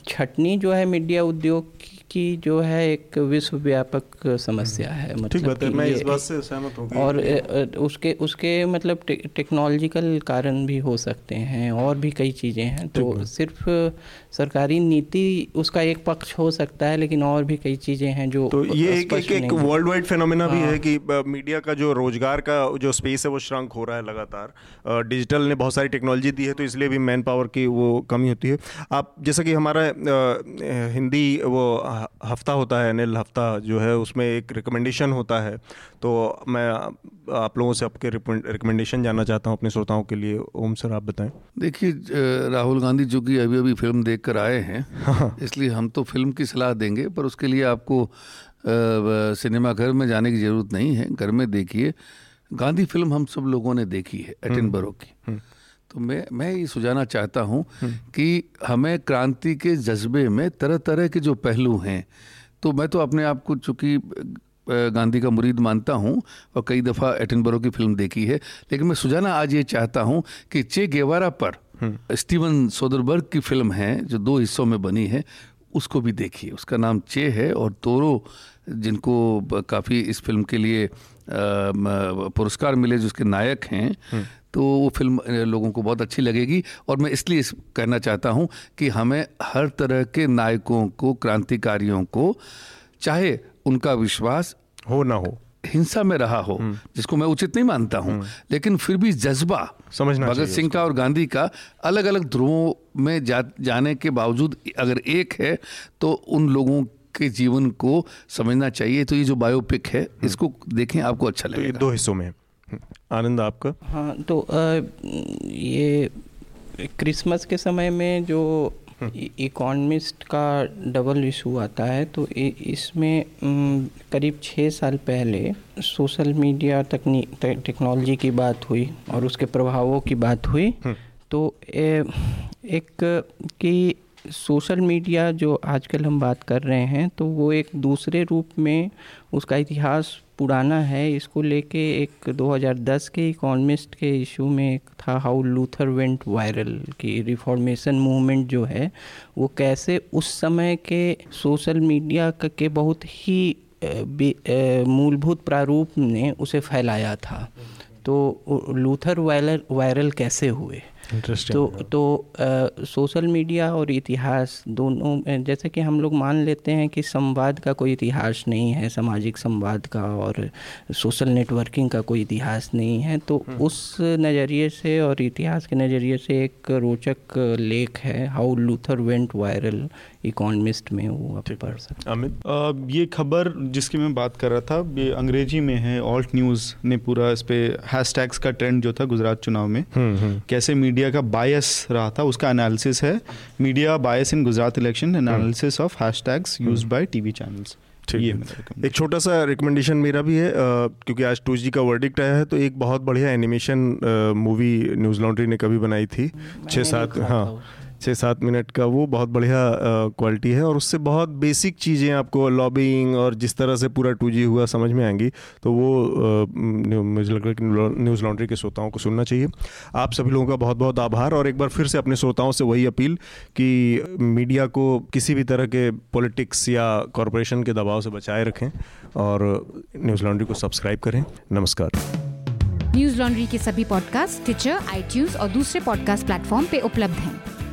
छटनी जो है मीडिया उद्योग की- जो है एक विश्वव्यापक समस्या है। ठीक मतलब बात है मैं इस बात से सहमत हूँ और उसके उसके मतलब टे, टेक्नोलॉजिकल कारण भी हो सकते हैं और भी कई चीज़ें हैं। तो सिर्फ़ सरकारी नीति उसका एक पक्ष हो सकता है लेकिन और भी कई चीज़ें हैं जो तो ये एक एक, एक वर्ल्ड वाइड फेनोमेना भी हाँ। है। कि मीडिया का जो रोज़गार का जो स्पेस है वो श्रंक हो रहा है लगातार। डिजिटल ने बहुत सारी टेक्नोलॉजी दी है तो इसलिए भी मैन पावर की वो कमी होती है। आप जैसा कि हमारा हिंदी वो हफ़्ता होता है एनएल हफ़्ता जो है उसमें एक रिकमेंडेशन होता है। तो मैं आप लोगों से आपके रिकमेंडेशन जानना चाहता हूँ अपने श्रोताओं के लिए। ओम सर आप बताएँ। देखिए राहुल गांधी जो कि अभी अभी फ़िल्म देख कर आए हैं इसलिए हम तो फ़िल्म की सलाह देंगे पर उसके लिए आपको सिनेमाघर में जाने की ज़रूरत नहीं है। घर में देखिए गांधी फ़िल्म हम सब लोगों ने देखी है एटनबरो की। तो मैं मैं ये सुझाना चाहता हूँ कि हमें क्रांति के जज्बे में तरह तरह के जो पहलू हैं तो मैं तो अपने आप को चूँकि गांधी का मुरीद मानता हूँ और कई दफ़ा एटनबरो की फ़िल्म देखी है। लेकिन मैं सुझाना आज ये चाहता हूँ कि चे गेवारा पर स्टीवन सोदरबर्ग की फ़िल्म है जो दो हिस्सों में बनी है उसको भी देखिए। उसका नाम चे है और तोरो जिनको काफ़ी इस फ़िल्म के लिए पुरस्कार मिले जिसके नायक हैं तो वो फ़िल्म लोगों को बहुत अच्छी लगेगी। और मैं इसलिए इस कहना चाहता हूँ कि हमें हर तरह के नायकों को क्रांतिकारियों को चाहे उनका विश्वास हो ना हो। हिंसा में रहा हो जिसको मैं उचित नहीं मानता हूँ लेकिन फिर भी जज्बा समझना भगत सिंह का और गांधी का अलग अलग ध्रुवों में जा, जाने के बावजूद अगर एक है तो उन लोगों के जीवन को समझना चाहिए। तो ये जो बायोपिक है इसको देखें आपको अच्छा तो ये दो हिस्सों में हम्म, आनंद आपका? हाँ तो अ, ये क्रिसमस के समय में जो इकोनमिस्ट का डबल इशू आता है तो इसमें करीब छः साल पहले सोशल मीडिया तकनी ते- टेक्नोलॉजी की बात हुई और उसके प्रभावों की बात हुई। तो ए, एक कि सोशल मीडिया जो आजकल हम बात कर रहे हैं तो वो एक दूसरे रूप में उसका इतिहास पुराना है, इसको लेके एक 2010 के इकोनमिस्ट के इशू में एक था हाउ लूथर वेंट वायरल कि रिफॉर्मेशन मूवमेंट जो है, वो कैसे उस समय के सोशल मीडिया के बहुत ही मूलभूत प्रारूप ने उसे फैलाया था। तो लूथर वायरल वायरल कैसे हुए? तो तो सोशल मीडिया और इतिहास दोनों जैसे कि हम लोग मान लेते हैं कि संवाद का कोई इतिहास नहीं है सामाजिक संवाद का और सोशल नेटवर्किंग का कोई इतिहास नहीं है तो उस नज़रिए से और इतिहास के नज़रिए से एक रोचक लेख है how Luther went viral Economist में वो आप पढ़ सकते अमित? ये खबर जिसकी मैं बात कर रहा था ये अंग्रेज़ी में है ऑल्ट न्यूज़ ने पूरा इस पे हैशटैग्स का ट्रेंड जो था गुजरात चुनाव में कैसे मीडिया का बायस रहा था उसका एनालिसिस है। Media bias in Gujarat election analysis of hashtags used by TV channels ठीक है। एक छोटा सा रिकमेंडेशन मेरा भी है अ, क्योंकि आज टू जी का वर्डिक्ट आया है तो एक बहुत बढ़िया एनिमेशन मूवी न्यूज़ लॉन्ड्री ने कभी बनाई थी छः सात हाँ। छः सात मिनट का वो बहुत बढ़िया क्वालिटी है और उससे बहुत बेसिक चीज़ें आपको लॉबिंग और जिस तरह से पूरा टू हुआ समझ में आएँगी तो वो मुझे लग रहा है कि न्यूज़ लॉन्ड्री के श्रोताओं को सुनना चाहिए। आप सभी लोगों का बहुत बहुत आभार और एक बार फिर से अपने श्रोताओं से वही अपील कि मीडिया को किसी भी तरह के पॉलिटिक्स या कॉरपोरेशन के दबाव से बचाए रखें और न्यूज़ लॉन्ड्री को सब्सक्राइब करें। नमस्कार। न्यूज़ लॉन्ड्री के सभी पॉडकास्ट टिचर आईटीज और दूसरे पॉडकास्ट प्लेटफॉर्म पे उपलब्ध हैं।